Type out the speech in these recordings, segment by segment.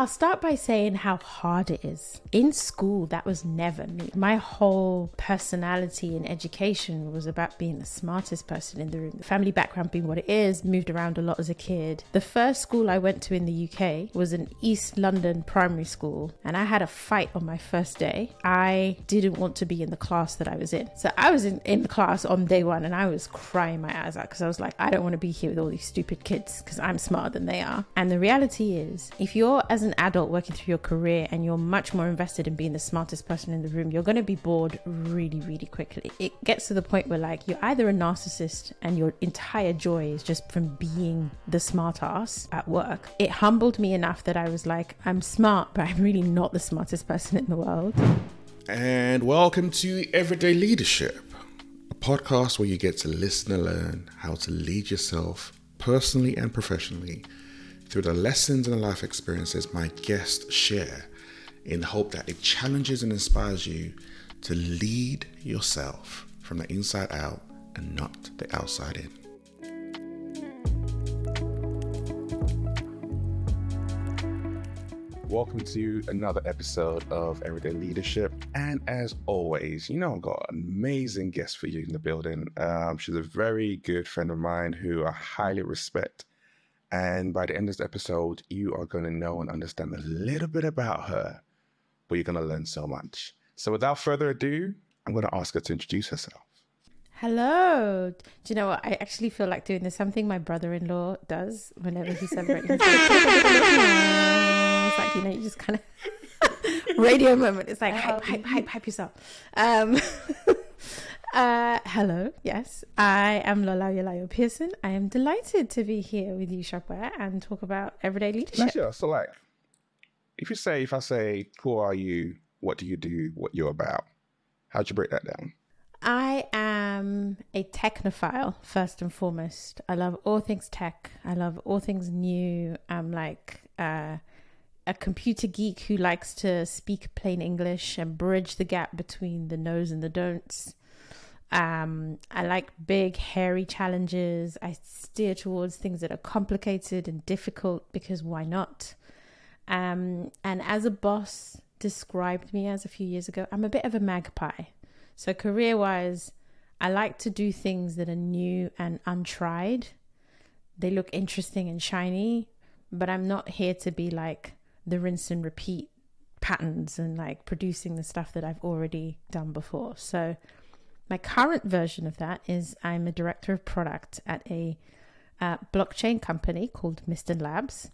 I'll start by saying how hard it is. In school, that was never me. My whole personality in education was about being the smartest person in the room. The family background being what it is, moved around a lot as a kid. The first school I went to in the UK was an East London primary school, and I had a fight on my first day. I didn't want to be in the class that I was in. So I was in, in the class on day one, and I was crying my eyes out because I was like, I don't want to be here with all these stupid kids because I'm smarter than they are. And the reality is, if you're as an adult working through your career and you're much more invested in being the smartest person in the room, you're going to be bored really, really quickly. It gets to the point where, like, you're either a narcissist and your entire joy is just from being the smart ass at work. It humbled me enough that I was like, I'm smart, but I'm really not the smartest person in the world. And welcome to Everyday Leadership, a podcast where you get to listen and learn how to lead yourself personally and professionally through the lessons and life experiences my guests share in the hope that it challenges and inspires you to lead yourself from the inside out and not the outside in. Welcome to another episode of Everyday Leadership. And as always, you know, I've got an amazing guest for you in the building. Um, she's a very good friend of mine who I highly respect. And by the end of this episode, you are going to know and understand a little bit about her, but you're going to learn so much. So without further ado, I'm going to ask her to introduce herself. Hello. Do you know what? I actually feel like doing this. Something my brother-in-law does whenever he celebrates. He's it's like you know, you just kind of radio moment. It's like hype, hype, hype, hype yourself. Um, uh, hello. Yes, I am Lola Oyelayo Pearson. I am delighted to be here with you, Shopware, and talk about everyday leadership. Sure. So, like, if you say, if I say, who are you? What do you do? What you're about? How'd you break that down? I am a technophile first and foremost. I love all things tech. I love all things new. I'm like uh, a computer geek who likes to speak plain English and bridge the gap between the knows and the don'ts. Um, I like big, hairy challenges. I steer towards things that are complicated and difficult because why not? Um, and as a boss described me as a few years ago, I'm a bit of a magpie. So, career wise, I like to do things that are new and untried. They look interesting and shiny, but I'm not here to be like the rinse and repeat patterns and like producing the stuff that I've already done before. So, my current version of that is I'm a director of product at a uh, blockchain company called Mysten Labs.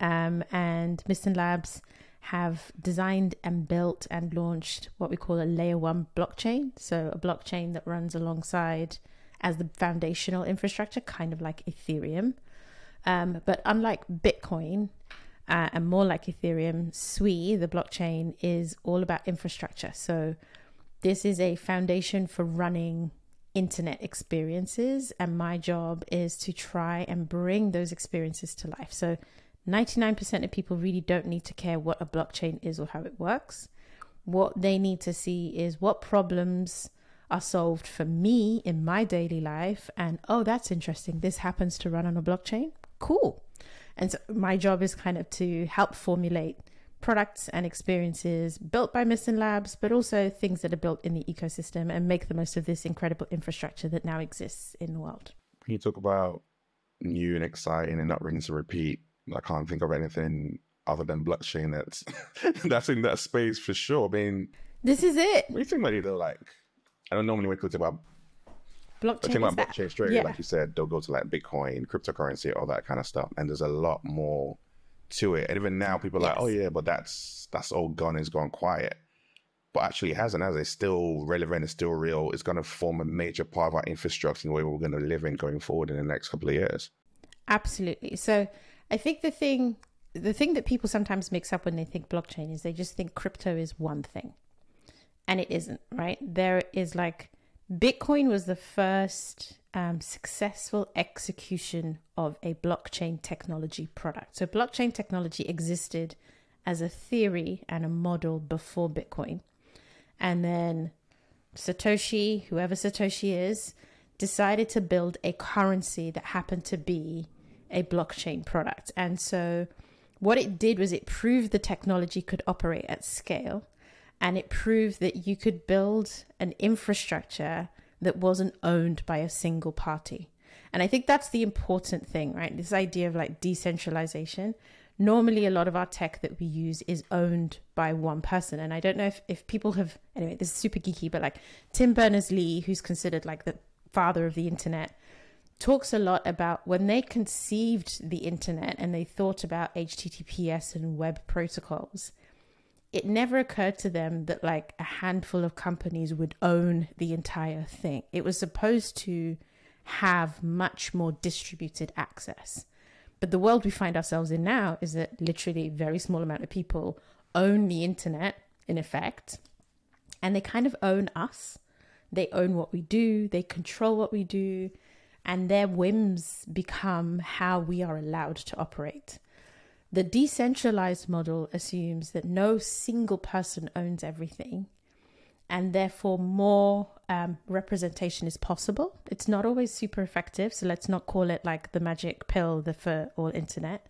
Um, and Mysten Labs have designed and built and launched what we call a layer one blockchain. So, a blockchain that runs alongside as the foundational infrastructure, kind of like Ethereum. Um, but unlike Bitcoin uh, and more like Ethereum, Sui, the blockchain, is all about infrastructure. So, this is a foundation for running internet experiences, and my job is to try and bring those experiences to life. So, 99% of people really don't need to care what a blockchain is or how it works. What they need to see is what problems are solved for me in my daily life. And oh, that's interesting. This happens to run on a blockchain. Cool. And so my job is kind of to help formulate products and experiences built by Mysten Labs, but also things that are built in the ecosystem and make the most of this incredible infrastructure that now exists in the world. Can you talk about new and exciting and not rinse to repeat? I can't think of anything other than blockchain that's that's in that space for sure. I mean, this is it. What do you think about it though? Like, I don't normally when we talk about blockchain. Think about blockchain straight, yeah. like you said, they'll go to like Bitcoin, cryptocurrency, all that kind of stuff, and there's a lot more to it. And even now, people are yes. like, "Oh yeah, but that's that's all gone. It's gone quiet." But actually, it hasn't. As it's still relevant. It's still real. It's going to form a major part of our infrastructure and the way we're going to live in going forward in the next couple of years. Absolutely. So I think the thing the thing that people sometimes mix up when they think blockchain is they just think crypto is one thing. And it isn't, right? There is like Bitcoin was the first um, successful execution of a blockchain technology product. So, blockchain technology existed as a theory and a model before Bitcoin. And then Satoshi, whoever Satoshi is, decided to build a currency that happened to be a blockchain product. And so what it did was it proved the technology could operate at scale and it proved that you could build an infrastructure that wasn't owned by a single party. And I think that's the important thing, right? This idea of like decentralization. Normally, a lot of our tech that we use is owned by one person. And I don't know if, if people have, anyway, this is super geeky, but like Tim Berners Lee, who's considered like the father of the internet, talks a lot about when they conceived the internet and they thought about HTTPS and web protocols, it never occurred to them that like a handful of companies would own the entire thing. It was supposed to have much more distributed access. But the world we find ourselves in now is that literally very small amount of people own the internet in effect, and they kind of own us. They own what we do, they control what we do, and their whims become how we are allowed to operate. The decentralized model assumes that no single person owns everything, and therefore more um, representation is possible. It's not always super effective, so let's not call it like the magic pill the for all internet.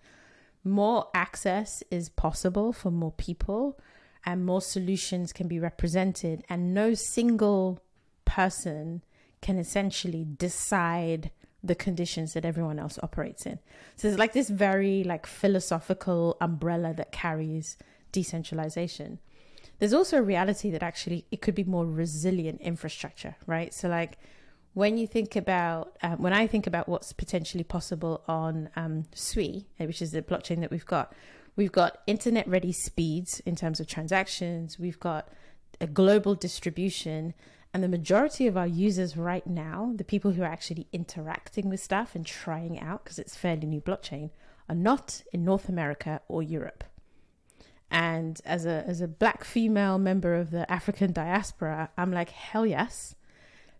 More access is possible for more people, and more solutions can be represented, and no single person can essentially decide the conditions that everyone else operates in. So it's like this very like philosophical umbrella that carries decentralization. There's also a reality that actually it could be more resilient infrastructure, right? So like when you think about um, when I think about what's potentially possible on um, Sui, uh, which is the blockchain that we've got, we've got internet ready speeds in terms of transactions. We've got a global distribution and the majority of our users right now, the people who are actually interacting with stuff and trying out, because it's fairly new blockchain, are not in North America or Europe. And as a as a black female member of the African diaspora, I'm like, hell yes.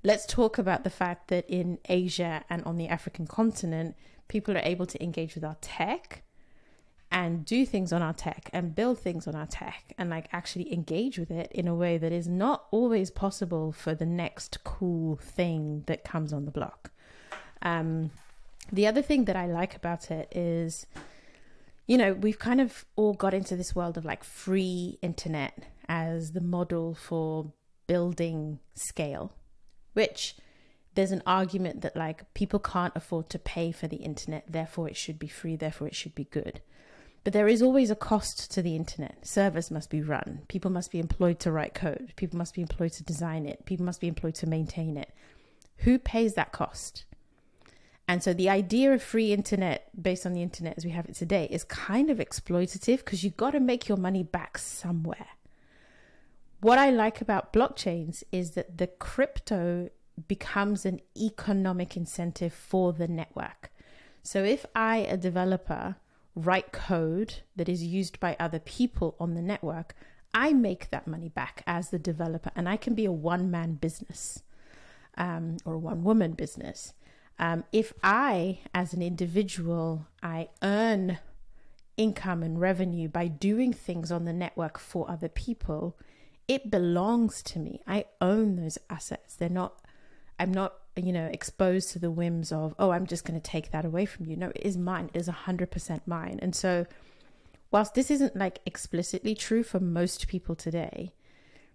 Let's talk about the fact that in Asia and on the African continent, people are able to engage with our tech and do things on our tech and build things on our tech and like actually engage with it in a way that is not always possible for the next cool thing that comes on the block. Um, the other thing that I like about it is, you know, we've kind of all got into this world of like free internet as the model for building scale, which there's an argument that like people can't afford to pay for the internet, therefore it should be free, therefore it should be good. But there is always a cost to the internet. Servers must be run. People must be employed to write code. People must be employed to design it. People must be employed to maintain it. Who pays that cost? And so the idea of free internet based on the internet as we have it today is kind of exploitative because you've got to make your money back somewhere. What I like about blockchains is that the crypto becomes an economic incentive for the network. So if I, a developer, write code that is used by other people on the network, I make that money back as the developer and I can be a one man business um, or one woman business. Um, if I, as an individual, I earn income and revenue by doing things on the network for other people, it belongs to me. I own those assets. They're not, I'm not you know, exposed to the whims of, oh, I'm just going to take that away from you. No, it is mine. It is 100% mine. And so, whilst this isn't like explicitly true for most people today,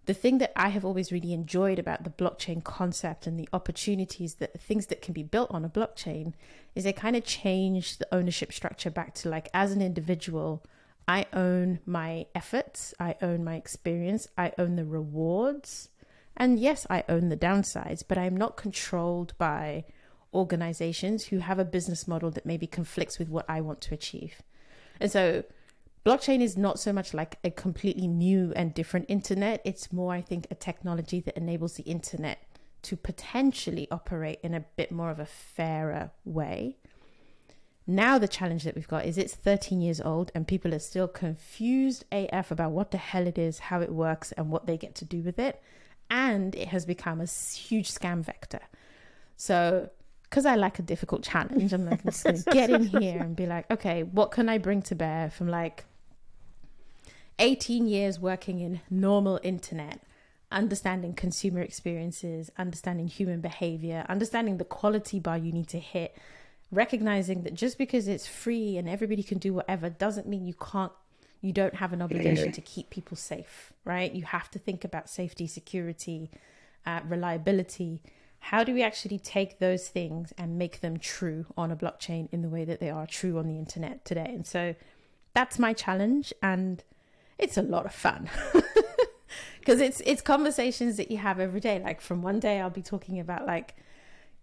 the thing that I have always really enjoyed about the blockchain concept and the opportunities that things that can be built on a blockchain is they kind of change the ownership structure back to like, as an individual, I own my efforts, I own my experience, I own the rewards and yes, I own the downsides, but I'm not controlled by organizations who have a business model that maybe conflicts with what I want to achieve. And so blockchain is not so much like a completely new and different internet. It's more, I think, a technology that enables the internet to potentially operate in a bit more of a fairer way. Now, the challenge that we've got is it's 13 years old and people are still confused AF about what the hell it is, how it works, and what they get to do with it and it has become a huge scam vector. So, because I like a difficult challenge, I'm like, I'm just gonna get in here and be like, okay, what can I bring to bear from like 18 years working in normal internet, understanding consumer experiences, understanding human behavior, understanding the quality bar you need to hit recognizing that just because it's free and everybody can do whatever doesn't mean you can't you don't have an obligation to keep people safe right? You have to think about safety security uh, reliability. How do we actually take those things and make them true on a blockchain in the way that they are true on the internet today? And so that's my challenge and it's a lot of fun. Because it's it's conversations that you have every day. Like from one day i'll be talking about like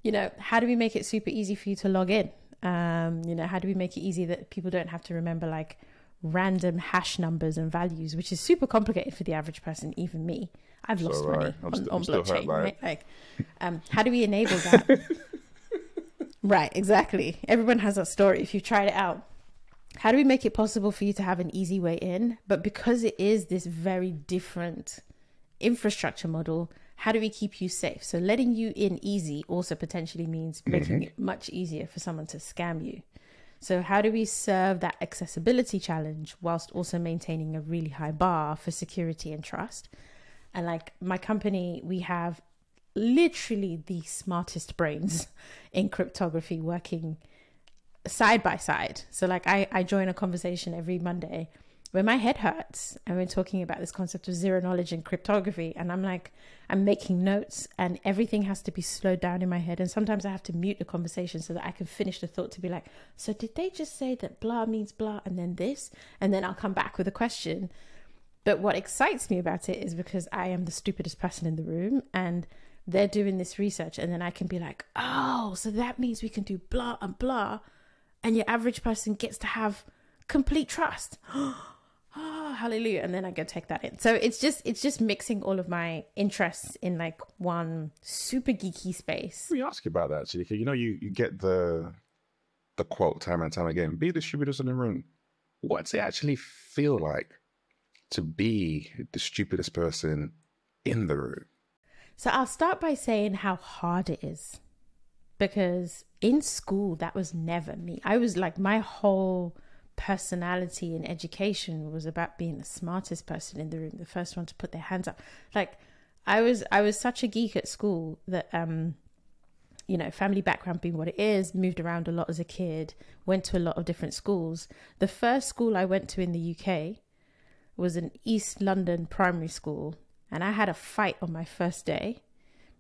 you know how do we make it super easy for you to log in? Um you know how do we make it easy that people don't have to remember like random hash numbers and values which is super complicated for the average person even me. I've lost right. money I'm on, st- on I'm still hurt blockchain right? like um how do we enable that? Right exactly. Everyone has that story. If you've tried it out how do we make it possible for you to have an easy way in? But because it is this very different infrastructure model how do we keep you safe? So letting you in easy also potentially means making it much easier for someone to scam you so how do we serve that accessibility challenge whilst also maintaining a really high bar for security and trust and like my company we have literally the smartest brains in cryptography working side by side. So like I, I join a conversation every Monday where my head hurts and we're talking about this concept of zero knowledge in cryptography and I'm like I'm making notes and everything has to be slowed down in my head and sometimes I have to mute the conversation so that I can finish the thought to be like, so did they just say that blah means blah and then this? And then I'll come back with a question. But what excites me about it is because I am the stupidest person in the room and they're doing this research and then I can be like, oh, so that means we can do blah and blah and your average person gets to have complete trust. oh, hallelujah. And then I go take that in. So it's just it's just mixing all of my interests in like one super geeky space. Let me ask you about that, Chika. You know, you, you get the the quote time and time again. Be distributors in the room. What's it actually feel like to be the stupidest person in the room? So I'll start by saying how hard it is. Because in school that was never me. I was like my whole personality in education was about being the smartest person in the room, the first one to put their hands up. Like I was I was such a geek at school that um you know, family background being what it is, moved around a lot as a kid, went to a lot of different schools. The first school I went to in the UK was an East London primary school, and I had a fight on my first day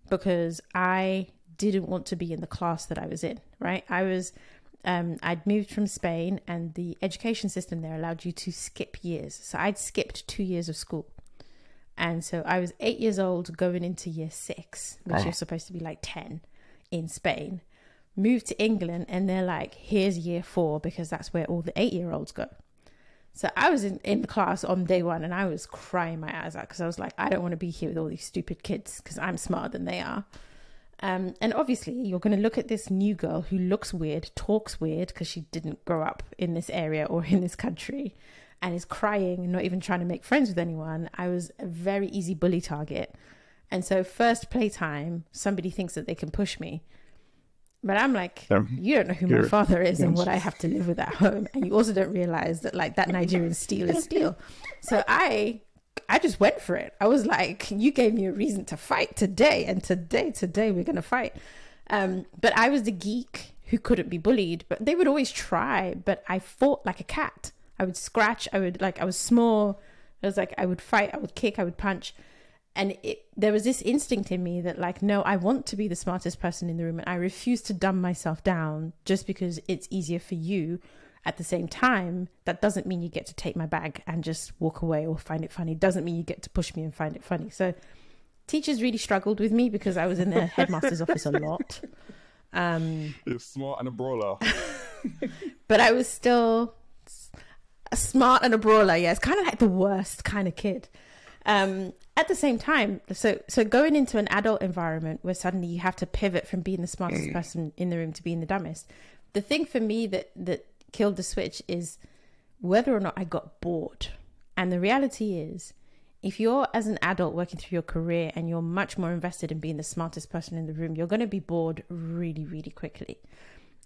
because I didn't want to be in the class that I was in, right? I was um, I'd moved from Spain, and the education system there allowed you to skip years. So I'd skipped two years of school. And so I was eight years old going into year six, which Oh. you're supposed to be like 10 in Spain. Moved to England, and they're like, here's year four, because that's where all the eight year olds go. So I was in, in class on day one, and I was crying my eyes out because I was like, I don't want to be here with all these stupid kids because I'm smarter than they are. Um, and obviously, you're going to look at this new girl who looks weird, talks weird because she didn't grow up in this area or in this country, and is crying and not even trying to make friends with anyone. I was a very easy bully target. And so, first playtime, somebody thinks that they can push me. But I'm like, Um, you don't know who my father is and what I have to live with at home. And you also don't realize that, like, that Nigerian steel is steel. So I I just went for it. I was like, you gave me a reason to fight today, and today, today we're gonna fight. Um, but I was the geek who couldn't be bullied, but they would always try. But I fought like a cat. I would scratch. I would like. I was small. I was like, I would fight. I would kick. I would punch. And it, there was this instinct in me that, like, no, I want to be the smartest person in the room, and I refuse to dumb myself down just because it's easier for you at the same time, that doesn't mean you get to take my bag and just walk away or find it funny. Doesn't mean you get to push me and find it funny. So teachers really struggled with me because I was in the headmaster's office a lot. Um, It's smart and a brawler. but I was still s- a smart and a brawler. Yeah, it's kind of like the worst kind of kid. Um, at the same time, so so going into an adult environment where suddenly you have to pivot from being the smartest person in the room to being the dumbest. The thing for me that that killed the switch is whether or not I got bored. And the reality is, if you're as an adult working through your career and you're much more invested in being the smartest person in the room, you're going to be bored really, really quickly.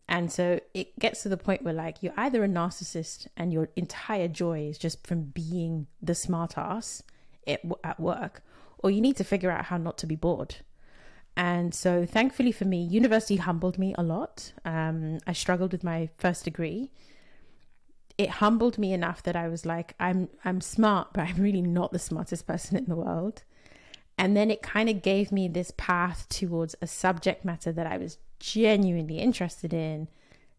And so it gets to the point where, like, you're either a narcissist and your entire joy is just from being the smart ass at, at work, or you need to figure out how not to be bored. And so, thankfully for me, university humbled me a lot. Um, I struggled with my first degree. It humbled me enough that I was like, I'm I'm smart, but I'm really not the smartest person in the world. And then it kind of gave me this path towards a subject matter that I was genuinely interested in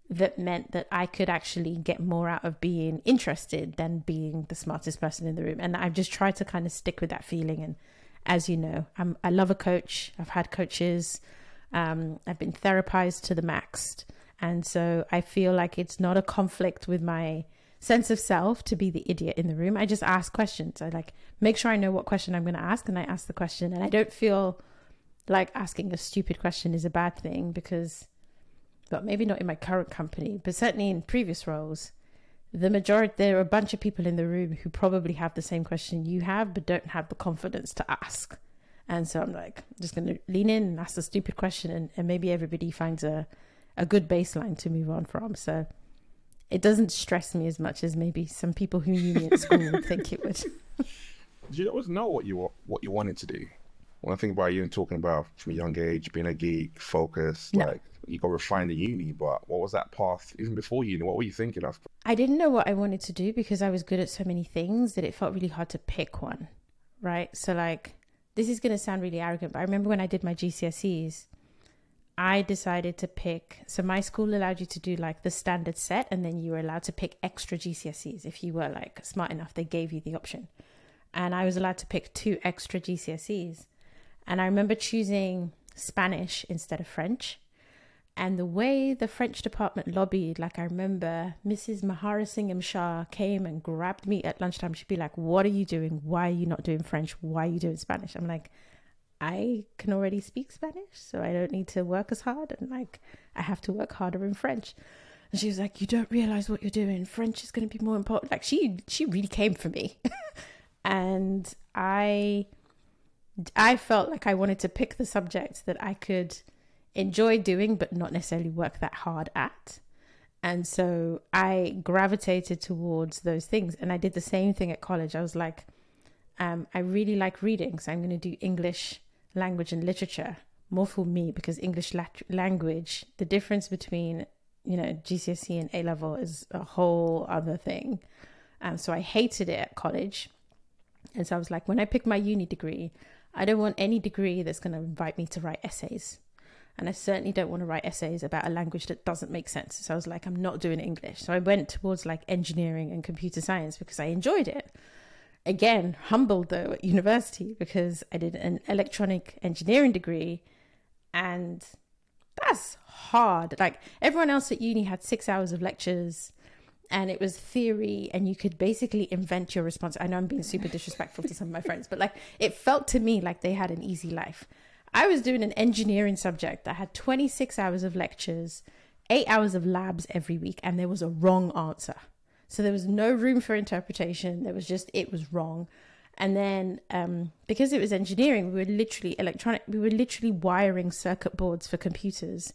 that meant that I could actually get more out of being interested than being the smartest person in the room. And I've just tried to kind of stick with that feeling. And as you know, I'm, I love a coach. I've had coaches. Um, I've been therapized to the max. And so I feel like it's not a conflict with my sense of self to be the idiot in the room. I just ask questions. I like make sure I know what question I'm going to ask and I ask the question. And I don't feel like asking a stupid question is a bad thing because, but maybe not in my current company, but certainly in previous roles, the majority, there are a bunch of people in the room who probably have the same question you have, but don't have the confidence to ask. And so I'm like, just going to lean in and ask a stupid question, and, and maybe everybody finds a, a good baseline to move on from. So it doesn't stress me as much as maybe some people who knew me at school would think it would. You always know what you what you wanted to do? When I think about you and talking about from a young age being a geek, focused, no. like you got refined at uni, but what was that path even before uni? What were you thinking of? I didn't know what I wanted to do because I was good at so many things that it felt really hard to pick one. Right. So like this is gonna sound really arrogant, but I remember when I did my GCSEs, I decided to pick. So my school allowed you to do like the standard set, and then you were allowed to pick extra GCSEs if you were like smart enough. They gave you the option, and I was allowed to pick two extra GCSEs. And I remember choosing Spanish instead of French. And the way the French department lobbied, like I remember Mrs. Mahara Singham Shah came and grabbed me at lunchtime. She'd be like, What are you doing? Why are you not doing French? Why are you doing Spanish? I'm like, I can already speak Spanish, so I don't need to work as hard. And like, I have to work harder in French. And she was like, "You don't realize what you're doing. French is going to be more important." Like, she she really came for me, and I I felt like I wanted to pick the subject that I could enjoy doing, but not necessarily work that hard at. And so I gravitated towards those things. And I did the same thing at college. I was like, um, I really like reading, so I'm going to do English language and literature more for me because English lat- language, the difference between you know GCSE and A level is a whole other thing. Um, so I hated it at college, and so I was like, when I pick my uni degree, I don't want any degree that's going to invite me to write essays. And I certainly don't want to write essays about a language that doesn't make sense. So I was like, I'm not doing English. So I went towards like engineering and computer science because I enjoyed it again humbled though at university because I did an electronic engineering degree and that's hard. Like everyone else at uni had six hours of lectures and it was theory and you could basically invent your response. I know I'm being super disrespectful to some of my friends, but like it felt to me like they had an easy life. I was doing an engineering subject that had 26 hours of lectures, eight hours of labs every week, and there was a wrong answer. So there was no room for interpretation. There was just, it was wrong. And then um, because it was engineering, we were literally electronic, we were literally wiring circuit boards for computers.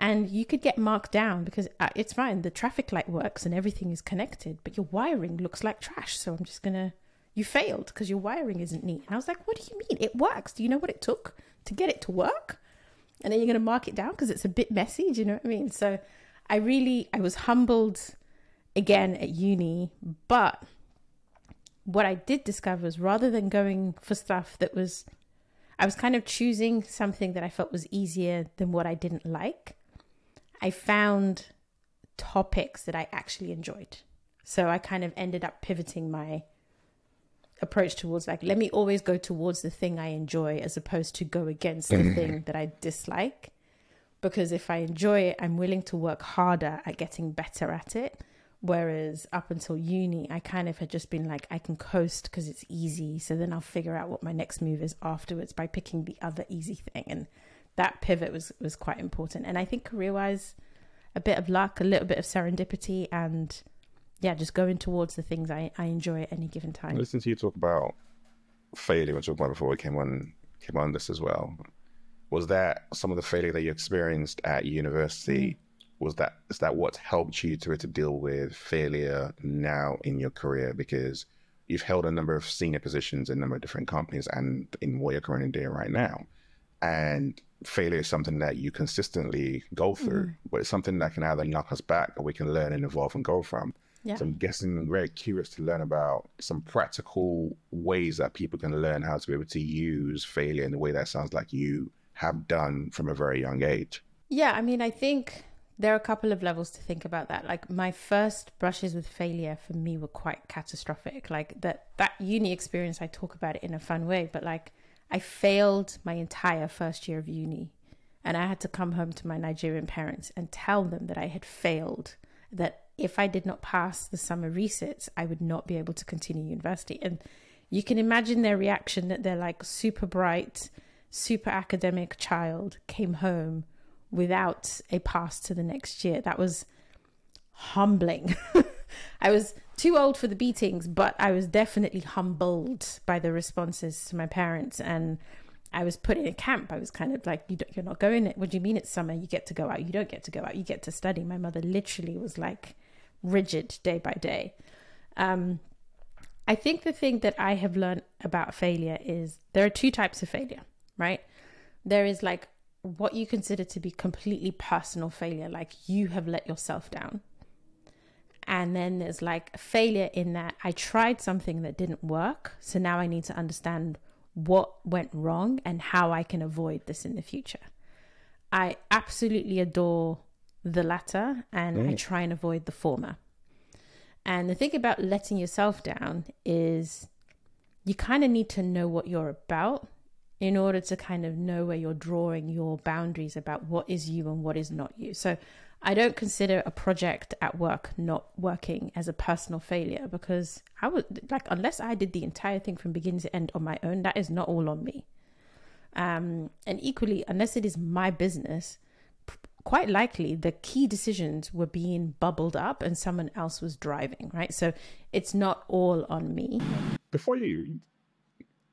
And you could get marked down because uh, it's fine. The traffic light works and everything is connected, but your wiring looks like trash. So I'm just to, you failed because your wiring isn't neat. And I was like, what do you mean? It works. Do you know what it took to get it to work? And then you're to mark it down because it's a bit messy. Do you know what I mean? So I really, I was humbled again at uni. But what I did discover was rather than going for stuff that was, I was kind of choosing something that I felt was easier than what I didn't like. I found topics that I actually enjoyed. So I kind of ended up pivoting my approach towards like, let me always go towards the thing I enjoy as opposed to go against the thing that I dislike. Because if I enjoy it, I'm willing to work harder at getting better at it Whereas up until uni, I kind of had just been like, I can coast because it's easy. So then I'll figure out what my next move is afterwards by picking the other easy thing. And that pivot was was quite important. And I think career wise, a bit of luck, a little bit of serendipity, and yeah, just going towards the things I, I enjoy at any given time. Listen to you talk about failure. We talked about before we came on came on this as well. Was that some of the failure that you experienced at university? Mm was that is that what helped you to to deal with failure now in your career because you've held a number of senior positions in a number of different companies and in what you're currently doing right now and failure is something that you consistently go through, mm. but it's something that can either knock us back or we can learn and evolve and grow from. Yeah. So I'm guessing I'm very curious to learn about some practical ways that people can learn how to be able to use failure in the way that sounds like you have done from a very young age. Yeah, I mean, I think there are a couple of levels to think about that. Like my first brushes with failure for me were quite catastrophic. Like that that uni experience, I talk about it in a fun way, but like I failed my entire first year of uni, and I had to come home to my Nigerian parents and tell them that I had failed. That if I did not pass the summer resets, I would not be able to continue university. And you can imagine their reaction that they're like super bright, super academic child came home without a pass to the next year. That was humbling. I was too old for the beatings, but I was definitely humbled by the responses to my parents. And I was put in a camp. I was kind of like, you are not going. It. What do you mean it's summer? You get to go out. You don't get to go out. You get to study. My mother literally was like, rigid day by day. Um, I think the thing that I have learned about failure is there are two types of failure, right? There is like what you consider to be completely personal failure, like you have let yourself down. And then there's like failure in that I tried something that didn't work. So now I need to understand what went wrong and how I can avoid this in the future. I absolutely adore the latter and mm. I try and avoid the former. And the thing about letting yourself down is you kind of need to know what you're about in order to kind of know where you're drawing your boundaries about what is you and what is not you. So I don't consider a project at work not working as a personal failure because I would like unless I did the entire thing from beginning to end on my own, that is not all on me. Um, and equally, unless it is my business, quite likely the key decisions were being bubbled up and someone else was driving, right? So it's not all on me. Before you,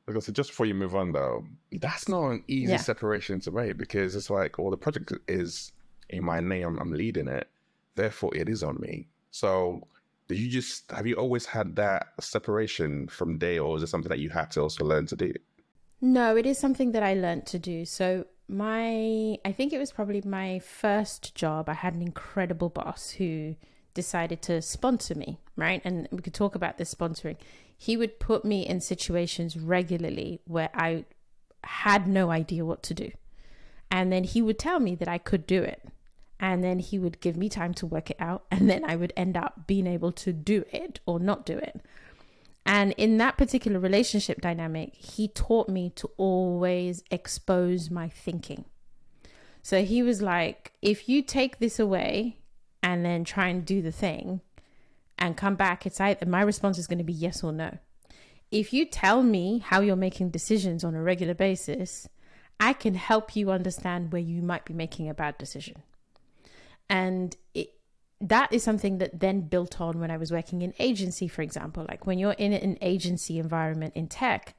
like I said, just before you move on though, that's not an easy yeah. separation to make because it's like, well, the project is in my name, I'm leading it, therefore it is on me. So did you just have you always had that separation from day or is it something that you had to also learn to do? No, it is something that I learned to do. So my I think it was probably my first job. I had an incredible boss who decided to sponsor me, right? And we could talk about this sponsoring. He would put me in situations regularly where I had no idea what to do. And then he would tell me that I could do it. And then he would give me time to work it out. And then I would end up being able to do it or not do it. And in that particular relationship dynamic, he taught me to always expose my thinking. So he was like, if you take this away and then try and do the thing and come back, it's either my response is going to be yes or no. If you tell me how you're making decisions on a regular basis, I can help you understand where you might be making a bad decision. And it, that is something that then built on when I was working in agency, for example. Like when you're in an agency environment in tech,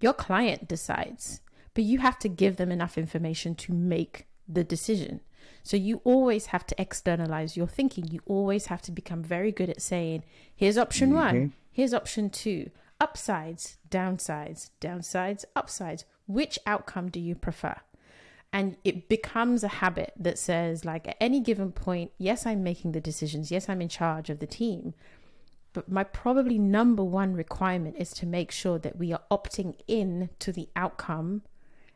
your client decides, but you have to give them enough information to make the decision. So you always have to externalize your thinking. You always have to become very good at saying, here's option mm-hmm. one, here's option two, upsides, downsides, downsides, upsides. Which outcome do you prefer? And it becomes a habit that says like at any given point yes i'm making the decisions. Yes i'm in charge of the team. But my probably number one requirement is to make sure that we are opting in to the outcome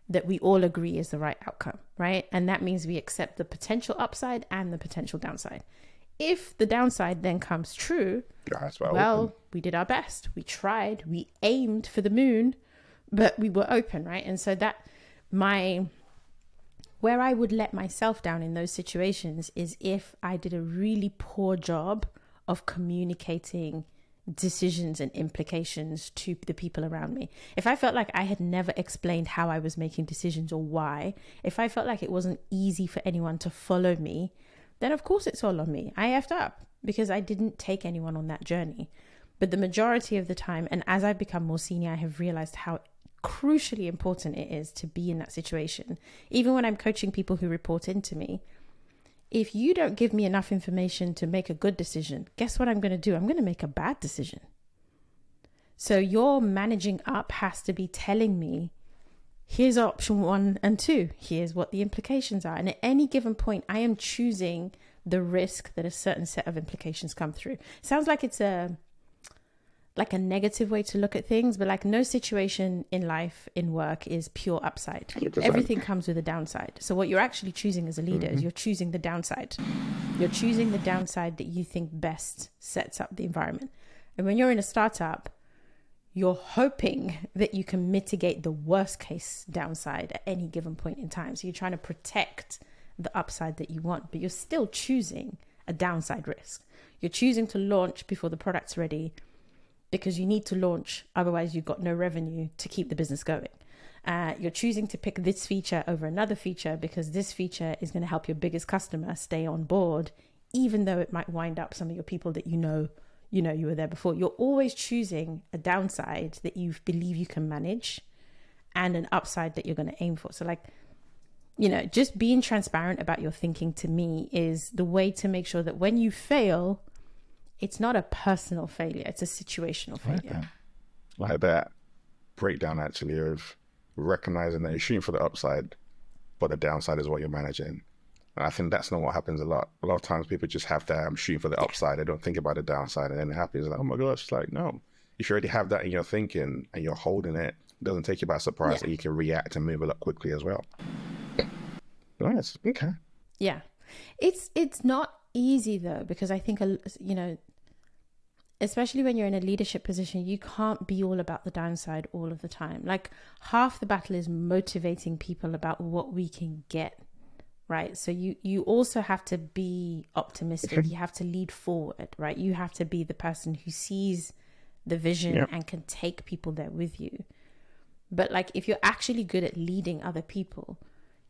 that we all agree is the right outcome right? And that means we accept the potential upside and the potential downside. If the downside then comes true well we did our best. We tried. We aimed for the moon but we were open right? And so that my where I would let myself down in those situations is if I did a really poor job of communicating decisions and implications to the people around me. If I felt like I had never explained how I was making decisions or why, if I felt like it wasn't easy for anyone to follow me, then of course it's all on me. I effed up because I didn't take anyone on that journey. But the majority of the time, and as I've become more senior, I have realized how crucially important it is to be in that situation. Even when I'm coaching people who report into me, if you don't give me enough information to make a good decision, guess what I'm going to do? I'm going to make a bad decision. So your managing up has to be telling me here's option one and two. Here's what the implications are. And at any given point, I am choosing the risk that a certain set of implications come through. Sounds like it's a like a negative way to look at things, but like no situation in life, in work, is pure upside. 100%. Everything comes with a downside. So what you're actually choosing as a leader is mm-hmm. you're choosing the downside. You're choosing the downside that you think best sets up the environment. And when you're in a startup, you're hoping that you can mitigate the worst case downside at any given point in time. So you're trying to protect the upside that you want, but you're still choosing a downside risk. You're choosing to launch before the product's ready because you need to launch, otherwise, you've got no revenue to keep the business going. Uh, you're choosing to pick this feature over another feature because this feature is going to help your biggest customer stay on board, even though it might wind up some of your people that you know you know you were there before. You're always choosing a downside that you believe you can manage and an upside that you're going to aim for. So like you know, just being transparent about your thinking to me is the way to make sure that when you fail, it's not a personal failure, it's a situational failure. like that breakdown actually of recognizing that you're shooting for the upside, but the downside is what you're managing. And I think that's not what happens a lot. A lot of times people just have that I'm shooting for the upside. They don't think about the downside, and then it happens like, oh my gosh, it's like no. If you already have that in your thinking and you're holding it, it doesn't take you by surprise Yeah. that you can react and move a lot quickly as well. Nice. Okay. Yeah. It's it's not easy though because I think a- you know especially when you're in a leadership position you can't be all about the downside all of the time. Like half the battle is motivating people about what we can get. Right? So you you also have to be optimistic. You have to lead forward, right? You have to be the person who sees the vision Yeah. and can take people there with you. But like if you're actually good at leading other people,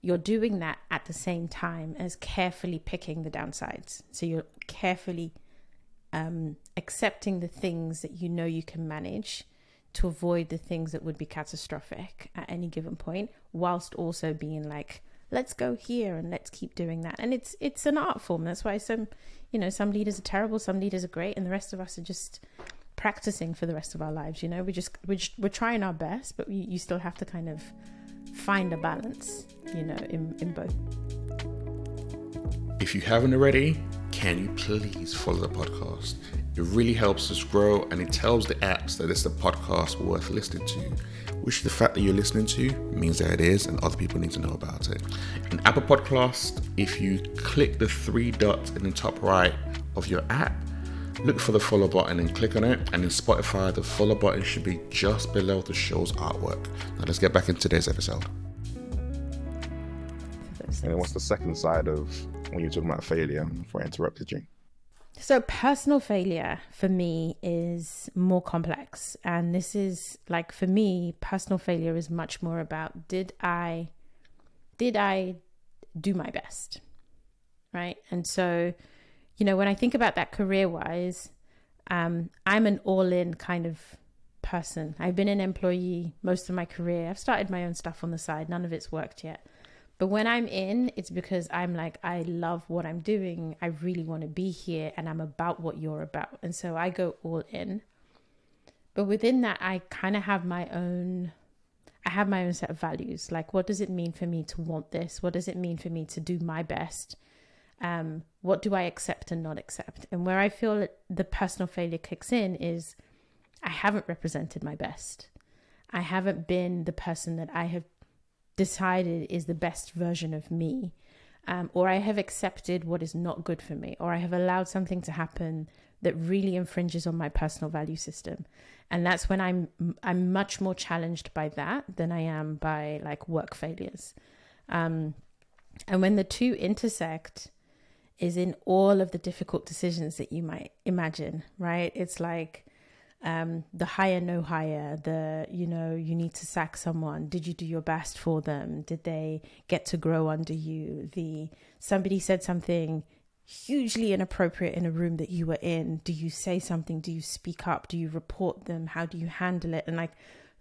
you're doing that at the same time as carefully picking the downsides. So you're carefully um, accepting the things that you know you can manage to avoid the things that would be catastrophic at any given point, whilst also being like, let's go here and let's keep doing that. And it's it's an art form. That's why some you know some leaders are terrible, some leaders are great, and the rest of us are just practicing for the rest of our lives. You know, we just we're just, we're trying our best, but we, you still have to kind of find a balance. You know, in in both. If you haven't already, can you please follow the podcast? It really helps us grow and it tells the apps that it's a podcast worth listening to, which the fact that you're listening to means that it is and other people need to know about it. In Apple Podcast, if you click the three dots in the top right of your app, look for the follow button and click on it. And in Spotify, the follow button should be just below the show's artwork. Now let's get back into today's episode. And then what's the second side of when you're talking about failure? Before I interrupted you. So, personal failure for me is more complex. And this is like, for me, personal failure is much more about did I, did I do my best? Right. And so, you know, when I think about that career wise, um, I'm an all in kind of person. I've been an employee most of my career. I've started my own stuff on the side, none of it's worked yet. But when I'm in, it's because I'm like, I love what I'm doing. I really want to be here and I'm about what you're about. And so I go all in. But within that, I kind of have my own. I have my own set of values. Like, what does it mean for me to want this? What does it mean for me to do my best? Um, what do I accept and not accept? And where I feel the personal failure kicks in is I haven't represented my best. I haven't been the person that I have decided is the best version of me. Um, or I have accepted what is not good for me, or I have allowed something to happen that really infringes on my personal value system. And that's when I'm I'm much more challenged by that than I am by like work failures. Um, and when the two intersect, is in all of the difficult decisions that you might imagine, right? It's like um, the higher, no higher, the, you know, you need to sack someone. Did you do your best for them? Did they get to grow under you? The somebody said something hugely inappropriate in a room that you were in. Do you say something? Do you speak up? Do you report them? How do you handle it? And like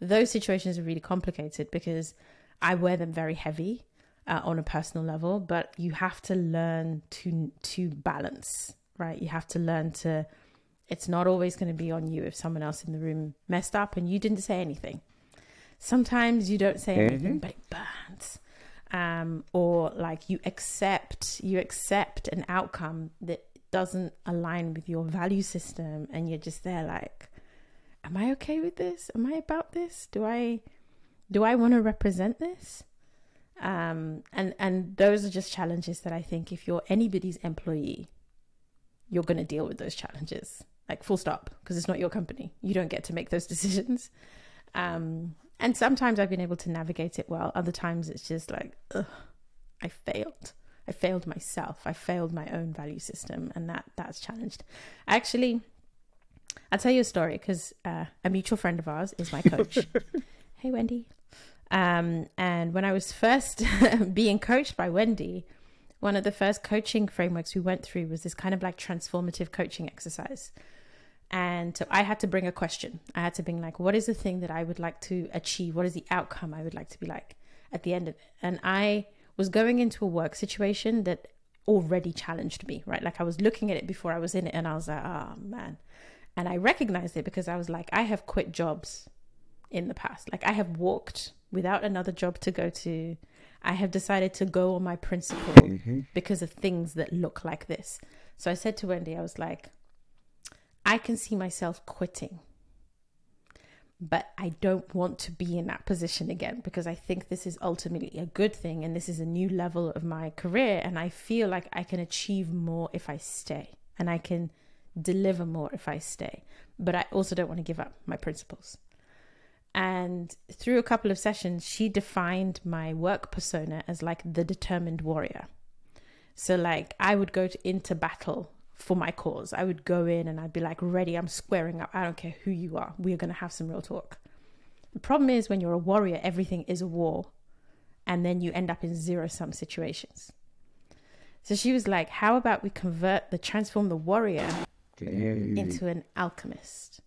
those situations are really complicated because I wear them very heavy uh, on a personal level, but you have to learn to to balance, right? You have to learn to. It's not always going to be on you if someone else in the room messed up and you didn't say anything. sometimes you don't say anything, but it burns. Um, or like you accept you accept an outcome that doesn't align with your value system, and you're just there like, am I okay with this? Am I about this? Do I do I want to represent this? Um, and and those are just challenges that I think if you're anybody's employee, you're going to deal with those challenges. Like full stop, because it's not your company. You don't get to make those decisions. Um, and sometimes I've been able to navigate it well. Other times it's just like, ugh, I failed. I failed myself. I failed my own value system, and that that's challenged. Actually, I'll tell you a story because uh, a mutual friend of ours is my coach. hey, Wendy. Um, and when I was first being coached by Wendy, one of the first coaching frameworks we went through was this kind of like transformative coaching exercise. And so I had to bring a question. I had to bring like, what is the thing that I would like to achieve? What is the outcome I would like to be like at the end of it? And I was going into a work situation that already challenged me, right? Like I was looking at it before I was in it and I was like, oh man. And I recognized it because I was like, I have quit jobs in the past. Like I have walked without another job to go to. I have decided to go on my principle mm-hmm. because of things that look like this. So I said to Wendy, I was like, I can see myself quitting, but I don't want to be in that position again because I think this is ultimately a good thing and this is a new level of my career. And I feel like I can achieve more if I stay and I can deliver more if I stay. But I also don't want to give up my principles. And through a couple of sessions, she defined my work persona as like the determined warrior. So, like, I would go to, into battle for my cause. I would go in and I'd be like, ready, I'm squaring up. I don't care who you are. We're going to have some real talk. The problem is when you're a warrior, everything is a war. And then you end up in zero sum situations. So she was like, how about we convert the transform the warrior into an alchemist?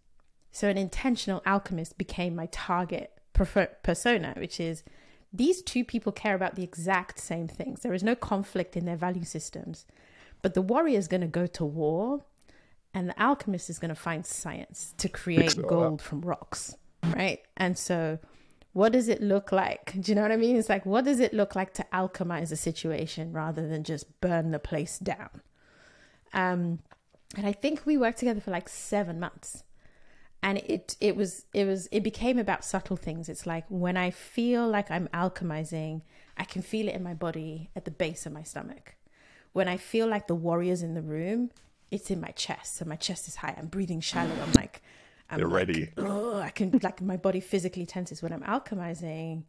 So an intentional alchemist became my target persona, which is these two people care about the exact same things. There is no conflict in their value systems. But the warrior is going to go to war, and the alchemist is going to find science to create gold from rocks, right? And so, what does it look like? Do you know what I mean? It's like, what does it look like to alchemize a situation rather than just burn the place down? Um, and I think we worked together for like seven months and it it was it was it became about subtle things it's like when i feel like i'm alchemizing i can feel it in my body at the base of my stomach when i feel like the warriors in the room it's in my chest. So my chest is high. I'm breathing shallow. I'm like i'm You're like, ready. Oh, i can like my body physically tenses. When i'm alchemizing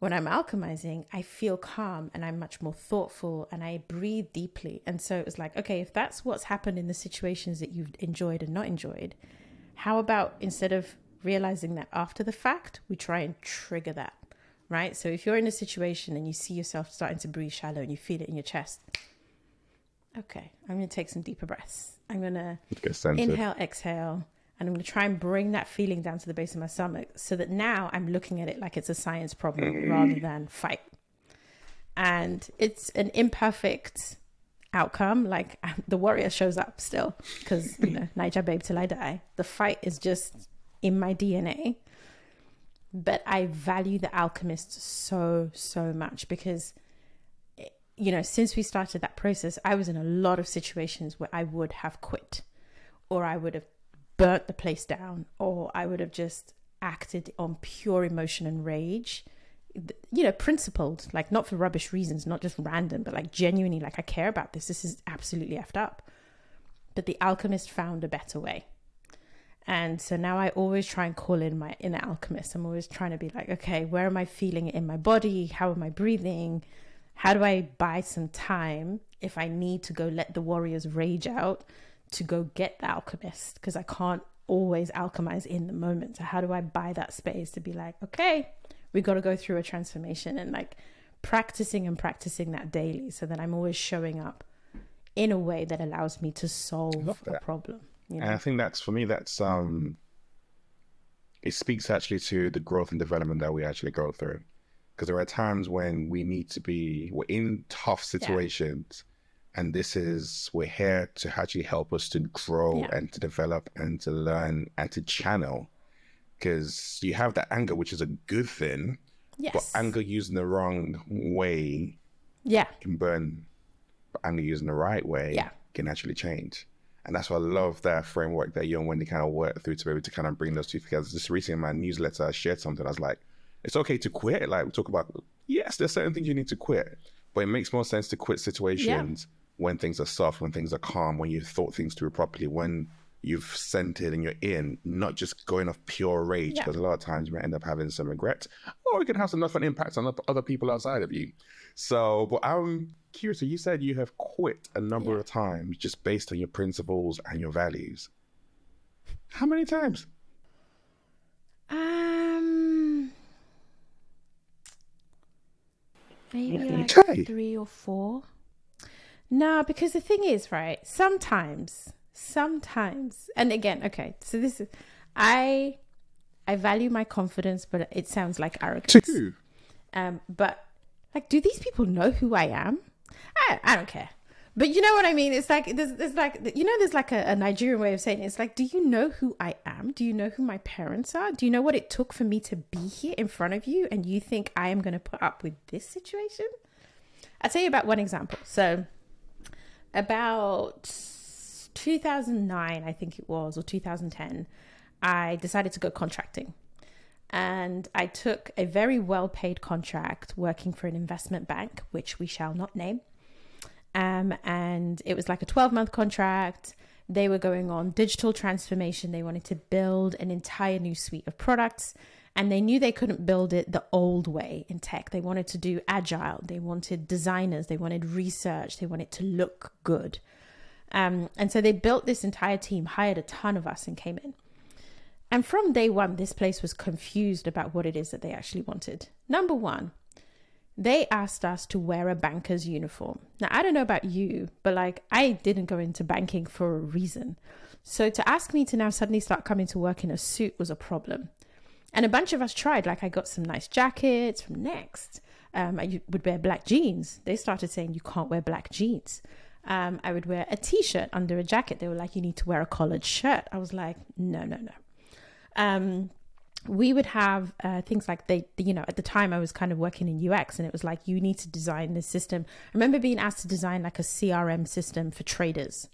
when i'm alchemizing i feel calm and i'm much more thoughtful and i breathe deeply. And so it was like okay if that's what's happened in the situations that you've enjoyed and not enjoyed how about instead of realizing that after the fact, we try and trigger that, right? So if you're in a situation and you see yourself starting to breathe shallow and you feel it in your chest, okay, I'm going to take some deeper breaths. I'm going to inhale, exhale, and I'm going to try and bring that feeling down to the base of my stomach so that now I'm looking at it like it's a science problem rather than fight. And it's an imperfect outcome. Like um, the warrior shows up still because you know Naija babe till I die. The fight is just in my DNA. But I value the alchemist so so much because you know since we started that process, I was in a lot of situations where I would have quit, or I would have burnt the place down, or I would have just acted on pure emotion and rage you know, principled, like not for rubbish reasons, not just random, but like genuinely, like I care about this. This is absolutely effed up. But the alchemist found a better way. And so now I always try and call in my inner alchemist. I'm always trying to be like, okay, where am I feeling it in my body? How am I breathing? How do I buy some time if I need to go let the warriors rage out to go get the alchemist? Because I can't always alchemize in the moment. So how do I buy that space to be like, okay, we got to go through a transformation and like practicing and practicing that daily so that I'm always showing up in a way that allows me to solve a problem. You know? And I think that's for me, that's um, it speaks actually to the growth and development that we actually go through. Because there are times when we need to be, we're in tough situations. Yeah. And this is, we're here to actually help us to grow yeah. and to develop and to learn and to channel because you have that anger, which is a good thing, Yes. but anger used in the wrong way yeah. can burn, but anger used in the right way Yeah. can actually change. And that's why I love that framework that you and Wendy kind of worked through to be able to kind of bring those two together. Just recently in my newsletter, I shared something. I was like, it's okay to quit. Like we talk about, yes, there's certain things you need to quit, but it makes more sense to quit situations when things are soft, when things are calm, when you've thought things through properly, when you've centered and you're in, not just going off pure rage. Yeah. Because a lot of times you might end up having some regret, or it can have some different impacts on other people outside of you. So, but I'm curious. So you said you have quit a number Yeah. of times just based on your principles and your values. How many times? Um, maybe like Okay. three or four. No, because the thing is, right? Sometimes, sometimes, and again, okay. So this is, I, I value my confidence, but it sounds like arrogance. Two. Um, but like, do these people know who I am? I, I don't care. But you know what I mean? It's like there's, there's like you know there's like a, a Nigerian way of saying it. it's like, do you know who I am? Do you know who my parents are? Do you know what it took for me to be here in front of you? And you think I am going to put up with this situation? I'll tell you about one example. So about 2009, I think it was, or 2010, I decided to go contracting. And I took a very well paid contract working for an investment bank, which we shall not name. Um, and it was like a 12 month contract. They were going on digital transformation. They wanted to build an entire new suite of products. And they knew they couldn't build it the old way in tech. They wanted to do agile. They wanted designers. They wanted research. They wanted to look good. Um, and so they built this entire team, hired a ton of us, and came in. And from day one, this place was confused about what it is that they actually wanted. Number one, they asked us to wear a banker's uniform. Now, I don't know about you, but like I didn't go into banking for a reason. So to ask me to now suddenly start coming to work in a suit was a problem. And a bunch of us tried. Like I got some nice jackets from Next. Um, I would wear black jeans. They started saying you can't wear black jeans. Um, I would wear a t-shirt under a jacket. They were like, you need to wear a collared shirt. I was like, no, no, no. Um, we would have uh, things like they, you know, at the time I was kind of working in UX and it was like, you need to design this system. I remember being asked to design like a CRM system for traders.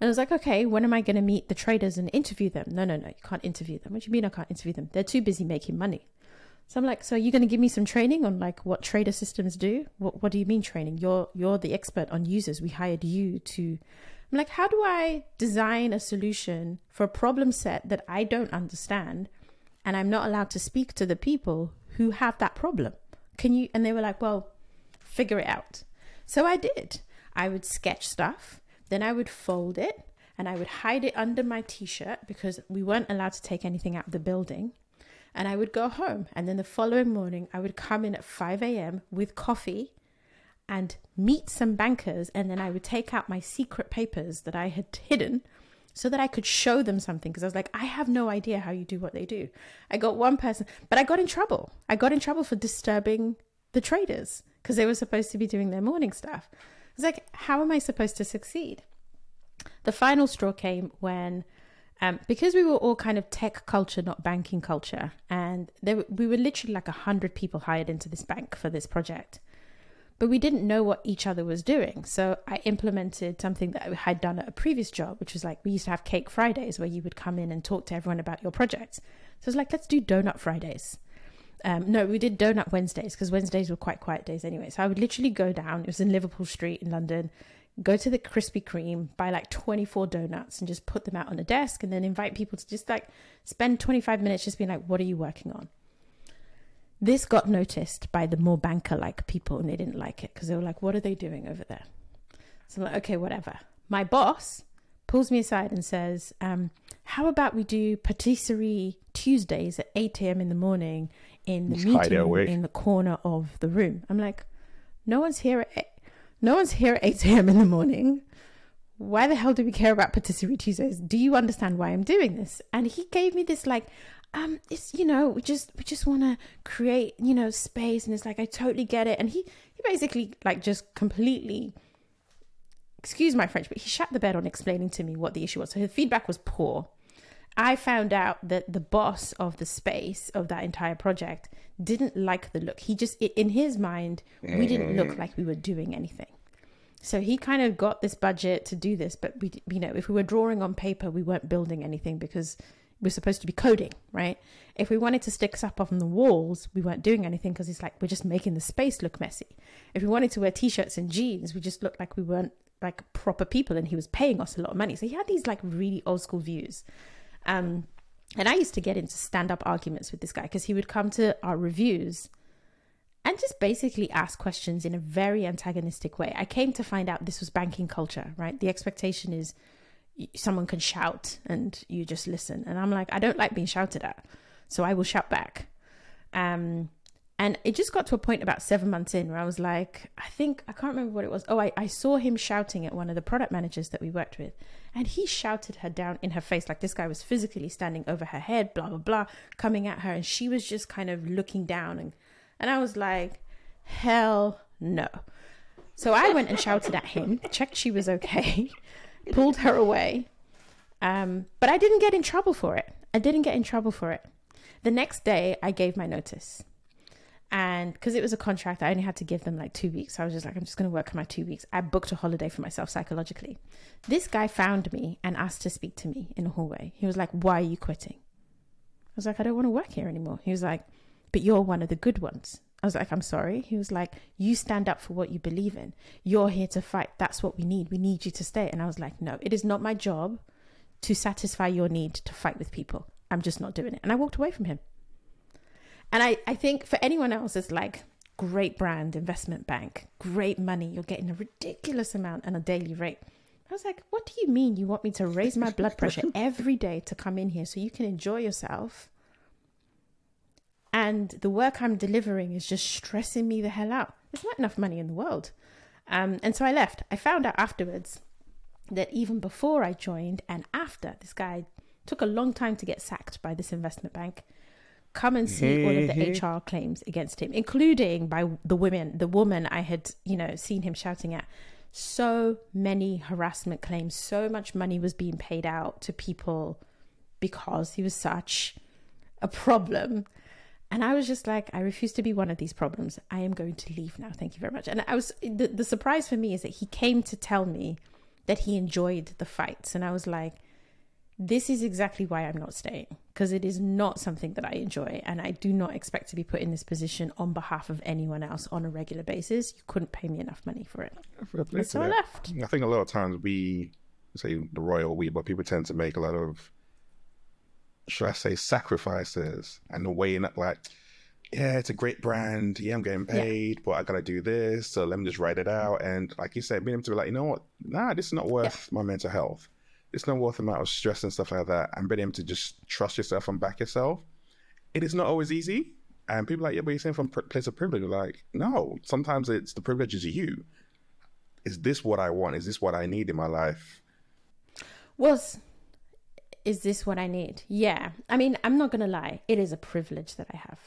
And I was like, okay, when am I going to meet the traders and interview them? No, no, no, you can't interview them. What do you mean I can't interview them? They're too busy making money. So I'm like, so are you going to give me some training on like what trader systems do? What What do you mean training? You're you're the expert on users. We hired you to. I'm like, how do I design a solution for a problem set that I don't understand, and I'm not allowed to speak to the people who have that problem? Can you? And they were like, well, figure it out. So I did. I would sketch stuff, then I would fold it, and I would hide it under my t-shirt because we weren't allowed to take anything out of the building and I would go home. And then the following morning, I would come in at 5 a.m. with coffee and meet some bankers. And then I would take out my secret papers that I had hidden so that I could show them something. Because I was like, I have no idea how you do what they do. I got one person, but I got in trouble. I got in trouble for disturbing the traders because they were supposed to be doing their morning stuff. I was like, how am I supposed to succeed? The final straw came when um, because we were all kind of tech culture, not banking culture, and there we were literally like a hundred people hired into this bank for this project, but we didn't know what each other was doing. So I implemented something that I had done at a previous job, which was like we used to have Cake Fridays where you would come in and talk to everyone about your projects. So it's like let's do Donut Fridays. Um, no, we did Donut Wednesdays because Wednesdays were quite quiet days anyway. So I would literally go down. It was in Liverpool Street in London go to the Krispy Kreme, buy like 24 donuts and just put them out on a desk and then invite people to just like spend 25 minutes just being like, what are you working on? This got noticed by the more banker like people and they didn't like it because they were like, what are they doing over there? So I'm like, okay, whatever. My boss pulls me aside and says, um, how about we do patisserie Tuesdays at 8 a.m. in the morning in the Just meeting room in the corner of the room? I'm like, no one's here at 8 no one's here at 8 a.m. in the morning. Why the hell do we care about patisserie Tuesdays? Do you understand why I'm doing this? And he gave me this like, um, it's you know, we just we just want to create you know space, and it's like I totally get it. And he he basically like just completely, excuse my French, but he shut the bed on explaining to me what the issue was. So his feedback was poor. I found out that the boss of the space of that entire project didn't like the look. He just, in his mind, we didn't look like we were doing anything. So he kind of got this budget to do this, but we, you know, if we were drawing on paper, we weren't building anything because we're supposed to be coding, right? If we wanted to stick stuff up on the walls, we weren't doing anything because it's like we're just making the space look messy. If we wanted to wear t-shirts and jeans, we just looked like we weren't like proper people, and he was paying us a lot of money. So he had these like really old school views. Um, and I used to get into stand up arguments with this guy because he would come to our reviews and just basically ask questions in a very antagonistic way. I came to find out this was banking culture, right? The expectation is someone can shout and you just listen. And I'm like, I don't like being shouted at, so I will shout back. Um, and it just got to a point about seven months in where I was like, I think, I can't remember what it was. Oh, I, I saw him shouting at one of the product managers that we worked with. And he shouted her down in her face, like this guy was physically standing over her head, blah, blah, blah, coming at her. And she was just kind of looking down. And, and I was like, hell no. So I went and shouted at him, checked she was okay, pulled her away. Um, but I didn't get in trouble for it. I didn't get in trouble for it. The next day, I gave my notice. And because it was a contract i only had to give them like two weeks. I was just like i'm just going to work on my two weeks. I booked a holiday for myself psychologically. This guy found me and asked to speak to me in a hallway. He was like why are you quitting? I was like i don't want to work here anymore. He was like but you're one of the good ones i was like i'm sorry. He was like you stand up for what you believe in. You're here to fight. That's what we need. We need you to stay. And i was like no it is not my job to satisfy your need to fight with people. I'm just not doing it. And i walked away from him. And I, I think for anyone else, it's like great brand, investment bank, great money. You're getting a ridiculous amount and a daily rate. I was like, what do you mean you want me to raise my blood pressure every day to come in here so you can enjoy yourself? And the work I'm delivering is just stressing me the hell out. There's not enough money in the world. Um, and so I left. I found out afterwards that even before I joined and after, this guy took a long time to get sacked by this investment bank come and see all of the HR claims against him, including by the women, the woman I had, you know, seen him shouting at. So many harassment claims, so much money was being paid out to people because he was such a problem. And I was just like, I refuse to be one of these problems. I am going to leave now. Thank you very much. And I was the, the surprise for me is that he came to tell me that he enjoyed the fights. And I was like, this is exactly why I'm not staying because it is not something that I enjoy. And I do not expect to be put in this position on behalf of anyone else on a regular basis. You couldn't pay me enough money for it. so I left. I think a lot of times we say the royal we, but people tend to make a lot of, should I say, sacrifices and the weighing up like, yeah, it's a great brand. Yeah, I'm getting paid, yeah. but I gotta do this. So let me just write it out. And like you said, being able to be like, you know what? Nah, this is not worth yeah. my mental health it's not worth the amount of stress and stuff like that. And being able to just trust yourself and back yourself. It is not always easy. And people are like, yeah, but you're saying from a place of privilege. like, no, sometimes it's the privilege is you. Is this what I want? Is this what I need in my life? Was is this what I need? Yeah. I mean, I'm not going to lie. It is a privilege that I have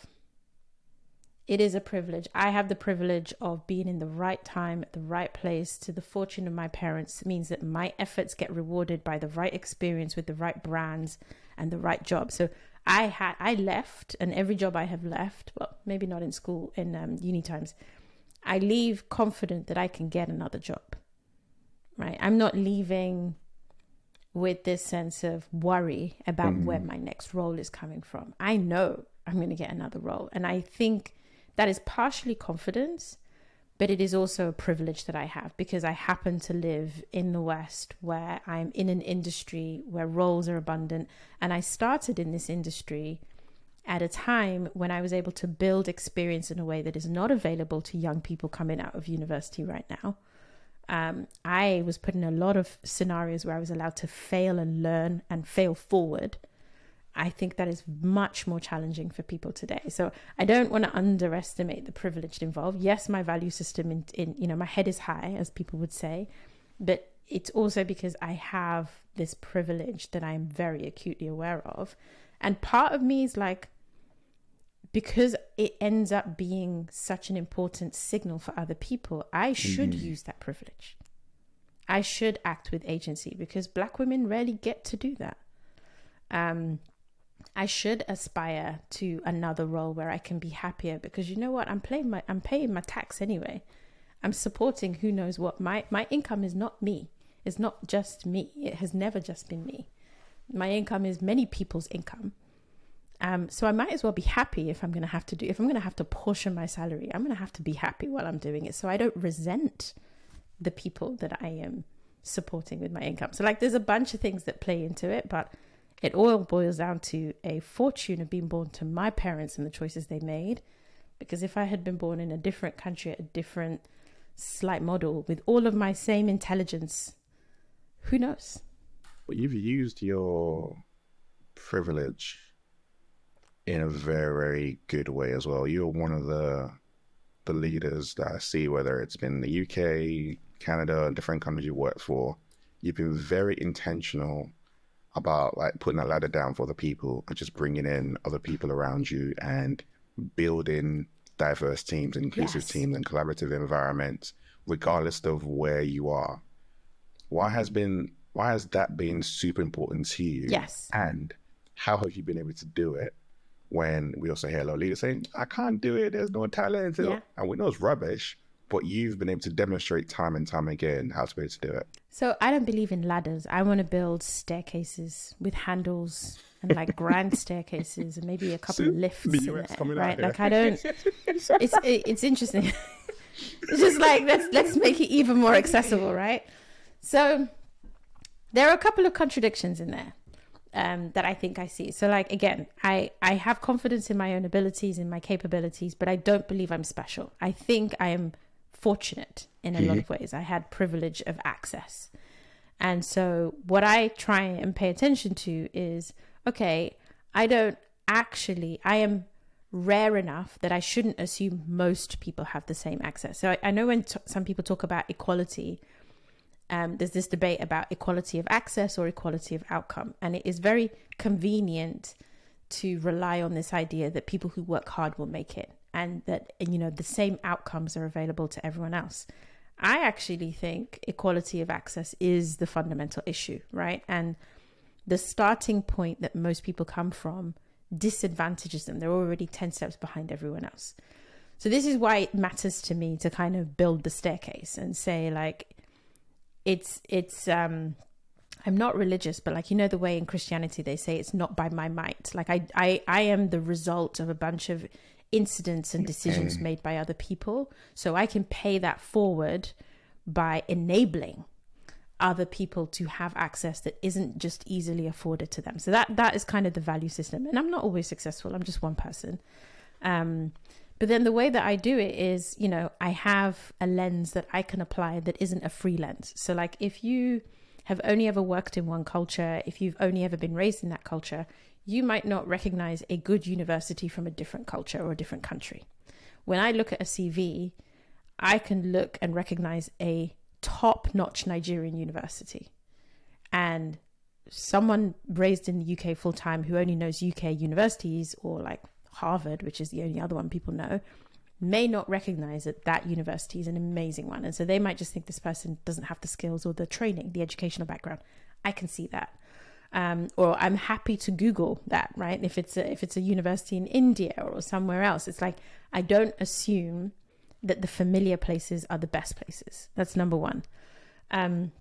it is a privilege. I have the privilege of being in the right time, the right place, to the fortune of my parents. It means that my efforts get rewarded by the right experience with the right brands and the right job. So I had I left, and every job I have left, well, maybe not in school, in um, uni times, I leave confident that I can get another job. Right? I'm not leaving with this sense of worry about mm. where my next role is coming from. I know I'm going to get another role, and I think that is partially confidence, but it is also a privilege that I have because I happen to live in the West where I'm in an industry where roles are abundant. And I started in this industry at a time when I was able to build experience in a way that is not available to young people coming out of university right now. Um, I was put in a lot of scenarios where I was allowed to fail and learn and fail forward I think that is much more challenging for people today. So I don't want to underestimate the privilege involved. Yes, my value system in, in you know my head is high, as people would say, but it's also because I have this privilege that I'm very acutely aware of, and part of me is like because it ends up being such an important signal for other people, I should mm-hmm. use that privilege. I should act with agency because black women rarely get to do that. um, I should aspire to another role where I can be happier because you know what? I'm paying my I'm paying my tax anyway. I'm supporting who knows what. My my income is not me. It's not just me. It has never just been me. My income is many people's income. Um, so I might as well be happy if I'm going to have to do, if I'm going to have to portion my salary, I'm going to have to be happy while I'm doing it. So I don't resent the people that I am supporting with my income. So like there's a bunch of things that play into it, but it all boils down to a fortune of being born to my parents and the choices they made. Because if I had been born in a different country, a different slight model, with all of my same intelligence, who knows? Well, you've used your privilege in a very, very good way as well. You're one of the the leaders that I see, whether it's been the UK, Canada, different countries you worked for. You've been very intentional about like putting a ladder down for the people and just bringing in other people around you and building diverse teams, inclusive Yes. teams, and collaborative environments, regardless of where you are. Why has been why has that been super important to you? Yes. And how have you been able to do it when we also hear a lot of leaders saying, I can't do it, there's no talent. Yeah. And we know it's rubbish, but you've been able to demonstrate time and time again how to be able to do it. So I don't believe in ladders. I want to build staircases with handles and like grand staircases and maybe a couple of lifts the in US there, out right? Like I don't. It's it, it's interesting. it's just like let's let's make it even more accessible, right? So there are a couple of contradictions in there um, that I think I see. So like again, I I have confidence in my own abilities, in my capabilities, but I don't believe I'm special. I think I am fortunate in a lot of ways. I had privilege of access. And so what I try and pay attention to is okay, I don't actually I am rare enough that I shouldn't assume most people have the same access. So I, I know when t- some people talk about equality, um, there's this debate about equality of access or equality of outcome. And it is very convenient to rely on this idea that people who work hard will make it and that, you know, the same outcomes are available to everyone else. I actually think equality of access is the fundamental issue, right? And the starting point that most people come from disadvantages them. They're already 10 steps behind everyone else. So, this is why it matters to me to kind of build the staircase and say, like, it's, it's, um, I'm not religious, but like you know the way in Christianity they say it's not by my might. Like I I I am the result of a bunch of incidents and decisions made by other people. So I can pay that forward by enabling other people to have access that isn't just easily afforded to them. So that that is kind of the value system. And I'm not always successful. I'm just one person. Um but then the way that I do it is, you know, I have a lens that I can apply that isn't a free lens. So like if you have only ever worked in one culture, if you've only ever been raised in that culture, you might not recognize a good university from a different culture or a different country. When I look at a CV, I can look and recognize a top notch Nigerian university. And someone raised in the UK full time who only knows UK universities or like Harvard, which is the only other one people know, may not recognize that that university is an amazing one. And so they might just think this person doesn't have the skills or the training, the educational background. I can see that. Um, or I'm happy to Google that, right? If it's a, if it's a university in India or somewhere else, it's like I don't assume that the familiar places are the best places. That's number one. Um,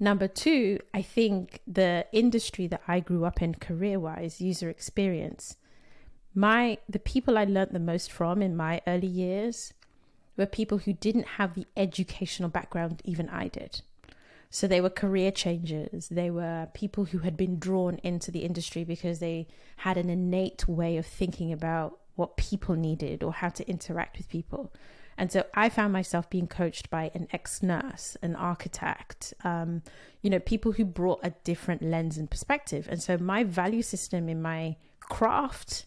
number two, I think the industry that I grew up in career wise, user experience, my the people I learnt the most from in my early years were people who didn't have the educational background even I did. So they were career changers. They were people who had been drawn into the industry because they had an innate way of thinking about what people needed or how to interact with people. And so I found myself being coached by an ex nurse, an architect, um, you know, people who brought a different lens and perspective. And so my value system in my craft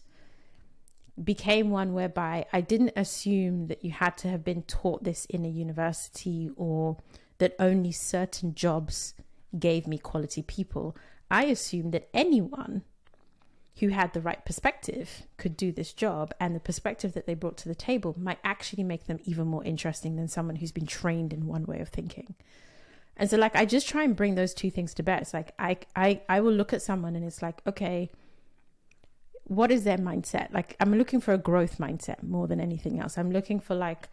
became one whereby I didn't assume that you had to have been taught this in a university or that only certain jobs gave me quality people. I assumed that anyone who had the right perspective could do this job, and the perspective that they brought to the table might actually make them even more interesting than someone who's been trained in one way of thinking. And so like I just try and bring those two things to bear. It's like I I I will look at someone and it's like, okay, what is their mindset? Like I'm looking for a growth mindset more than anything else. I'm looking for like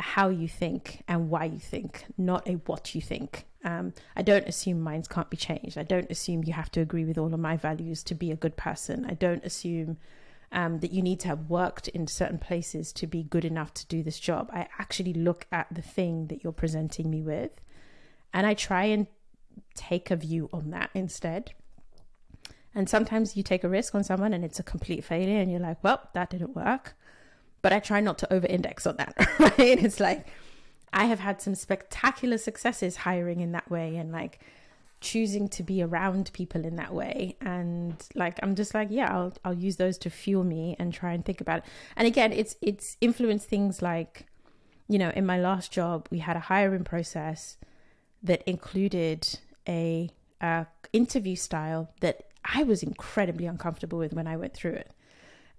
how you think and why you think, not a what you think. Um, I don't assume minds can't be changed. I don't assume you have to agree with all of my values to be a good person. I don't assume um, that you need to have worked in certain places to be good enough to do this job. I actually look at the thing that you're presenting me with and I try and take a view on that instead. And sometimes you take a risk on someone and it's a complete failure and you're like, well, that didn't work. But I try not to over index on that, right? It's like I have had some spectacular successes hiring in that way and like choosing to be around people in that way and like i'm just like yeah i'll i'll use those to fuel me and try and think about it and again it's it's influenced things like you know in my last job we had a hiring process that included a, a interview style that i was incredibly uncomfortable with when i went through it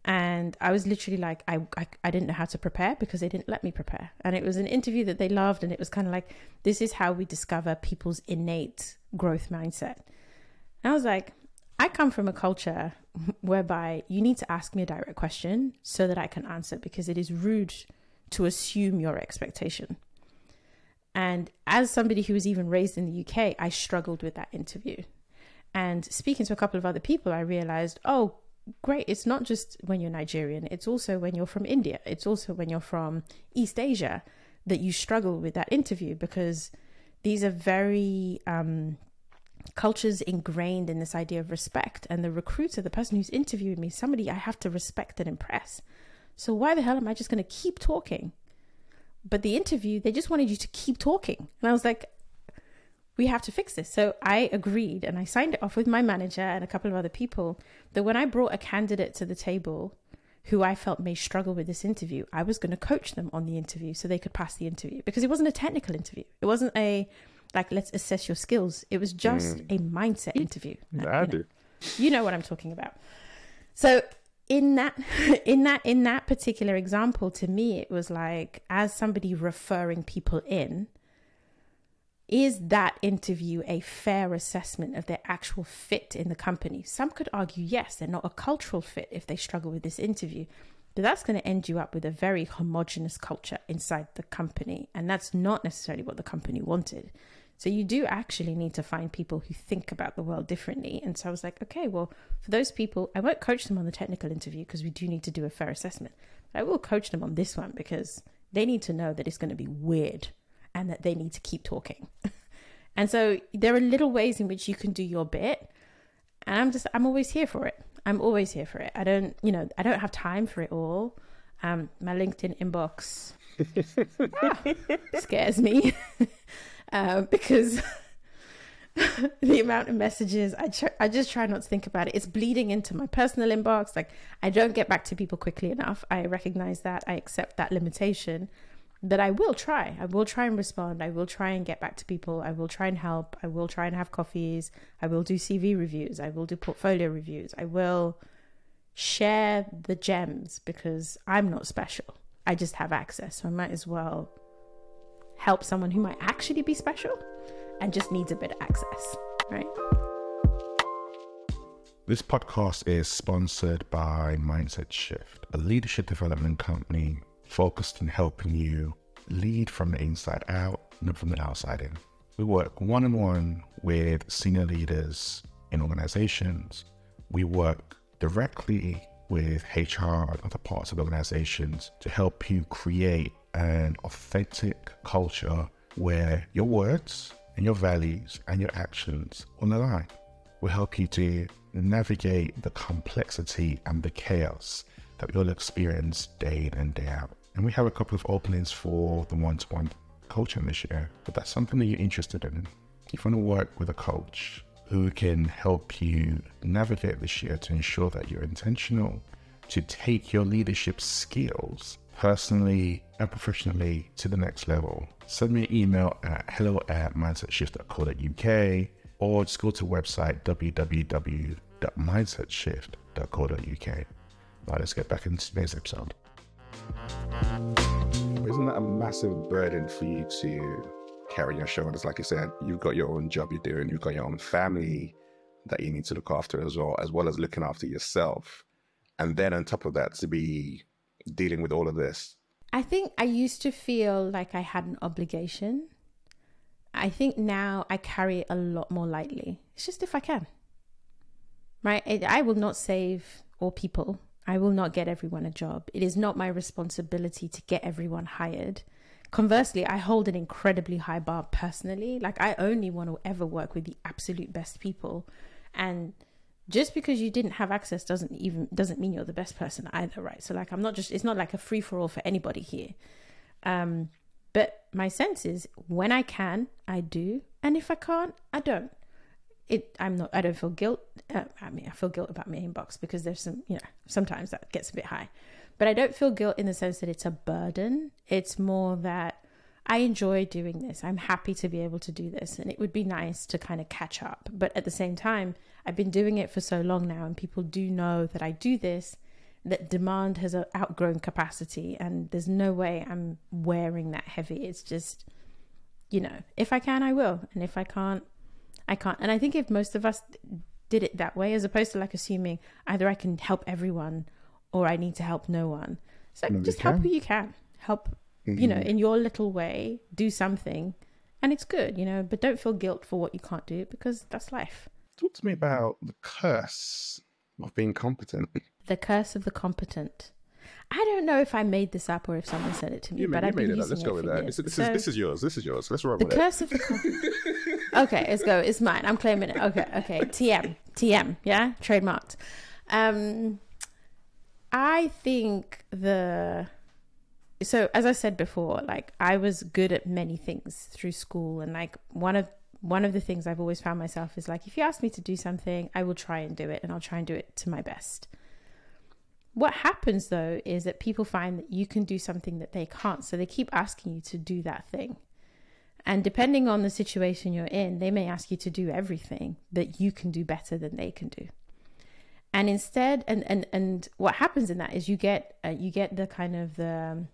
and I was literally like, I, I, I didn't know how to prepare because they didn't let me prepare. And it was an interview that they loved, and it was kind of like, this is how we discover people's innate growth mindset. And I was like, I come from a culture whereby you need to ask me a direct question so that I can answer because it is rude to assume your expectation. And as somebody who was even raised in the UK, I struggled with that interview. And speaking to a couple of other people, I realized, oh, great. It's not just when you're Nigerian, it's also when you're from India, it's also when you're from East Asia that you struggle with that interview because these are very um, cultures ingrained in this idea of respect. And the recruiter, the person who's interviewing me, somebody I have to respect and impress. So why the hell am I just going to keep talking? But the interview, they just wanted you to keep talking. And I was like, we have to fix this. So I agreed and I signed it off with my manager and a couple of other people that when I brought a candidate to the table who I felt may struggle with this interview, I was going to coach them on the interview so they could pass the interview because it wasn't a technical interview. It wasn't a like let's assess your skills. It was just mm. a mindset interview. I you do. Know, you know what I'm talking about. So in that in that in that particular example to me it was like as somebody referring people in is that interview a fair assessment of their actual fit in the company? Some could argue, yes, they're not a cultural fit if they struggle with this interview, but that's going to end you up with a very homogenous culture inside the company. And that's not necessarily what the company wanted. So you do actually need to find people who think about the world differently. And so I was like, okay, well, for those people, I won't coach them on the technical interview because we do need to do a fair assessment. But I will coach them on this one because they need to know that it's going to be weird and that they need to keep talking. and so there are little ways in which you can do your bit. And I'm just, I'm always here for it. I'm always here for it. I don't, you know, I don't have time for it all. Um, my LinkedIn inbox ah, scares me uh, because the amount of messages I tr- I just try not to think about it. It's bleeding into my personal inbox. Like I don't get back to people quickly enough. I recognize that. I accept that limitation that I will try. I will try and respond. I will try and get back to people. I will try and help. I will try and have coffees. I will do CV reviews. I will do portfolio reviews. I will share the gems because I'm not special. I just have access. So I might as well help someone who might actually be special and just needs a bit of access, right? This podcast is sponsored by Mindset Shift, a leadership development company focused on helping you lead from the inside out, not from the outside in. We work one on one with senior leaders in organizations. We work directly with HR and other parts of organizations to help you create an authentic culture where your words and your values and your actions on the line will help you to navigate the complexity and the chaos that you'll experience day in and day out. And we have a couple of openings for the one to one coaching this year. But that's something that you're interested in. If you want to work with a coach who can help you navigate this year to ensure that you're intentional to take your leadership skills personally and professionally to the next level, send me an email at hello at mindsetshift.co.uk or just go to website www.mindsetshift.co.uk. Now let's get back into today's episode. Isn't that a massive burden for you to carry your shoulders. Like you said, you've got your own job you're doing, you've got your own family that you need to look after as well, as well as looking after yourself. And then on top of that, to be dealing with all of this. I think I used to feel like I had an obligation. I think now I carry it a lot more lightly. It's just if I can. Right? I will not save all people. I will not get everyone a job. It is not my responsibility to get everyone hired. Conversely, I hold an incredibly high bar personally. Like, I only want to ever work with the absolute best people. And just because you didn't have access doesn't even doesn't mean you're the best person either right so like i'm not just it's not like a free for all for anybody here um but my sense is when i can i do and if i can't i don't it i'm not i don't feel guilt uh, i mean i feel guilt about my inbox because there's some you know sometimes that gets a bit high but i don't feel guilt in the sense that it's a burden it's more that I enjoy doing this. I'm happy to be able to do this. And it would be nice to kind of catch up. But at the same time, I've been doing it for so long now, and people do know that I do this, that demand has outgrown capacity. And there's no way I'm wearing that heavy. It's just, you know, if I can, I will. And if I can't, I can't. And I think if most of us did it that way, as opposed to like assuming either I can help everyone or I need to help no one. So no, just help who you can. Help mm-hmm. you know, mm-hmm. in your little way, do something and it's good, you know, but don't feel guilt for what you can't do because that's life. Talk to me about the curse of being competent. The curse of the competent. I don't know if I made this up or if someone said it to me, you but I've been using Let's it go with that. This, this, so, is, this is yours. This is yours. Let's roll with it. the with curse it. of the competent. okay, let's go. It's mine. I'm claiming it. Okay, okay. TM, TM. Yeah, trademarked. Um, I think the so as I said before, like I was good at many things through school and like one of one of the things I've always found myself is like if you ask me to do something, I will try and do it and I'll try and do it to my best. What happens though is that people find that you can do something that they can't, so they keep asking you to do that thing. And depending on the situation you're in, they may ask you to do everything that you can do better than they can do. And instead, and and and what happens in that is you get uh, you get the kind of the um,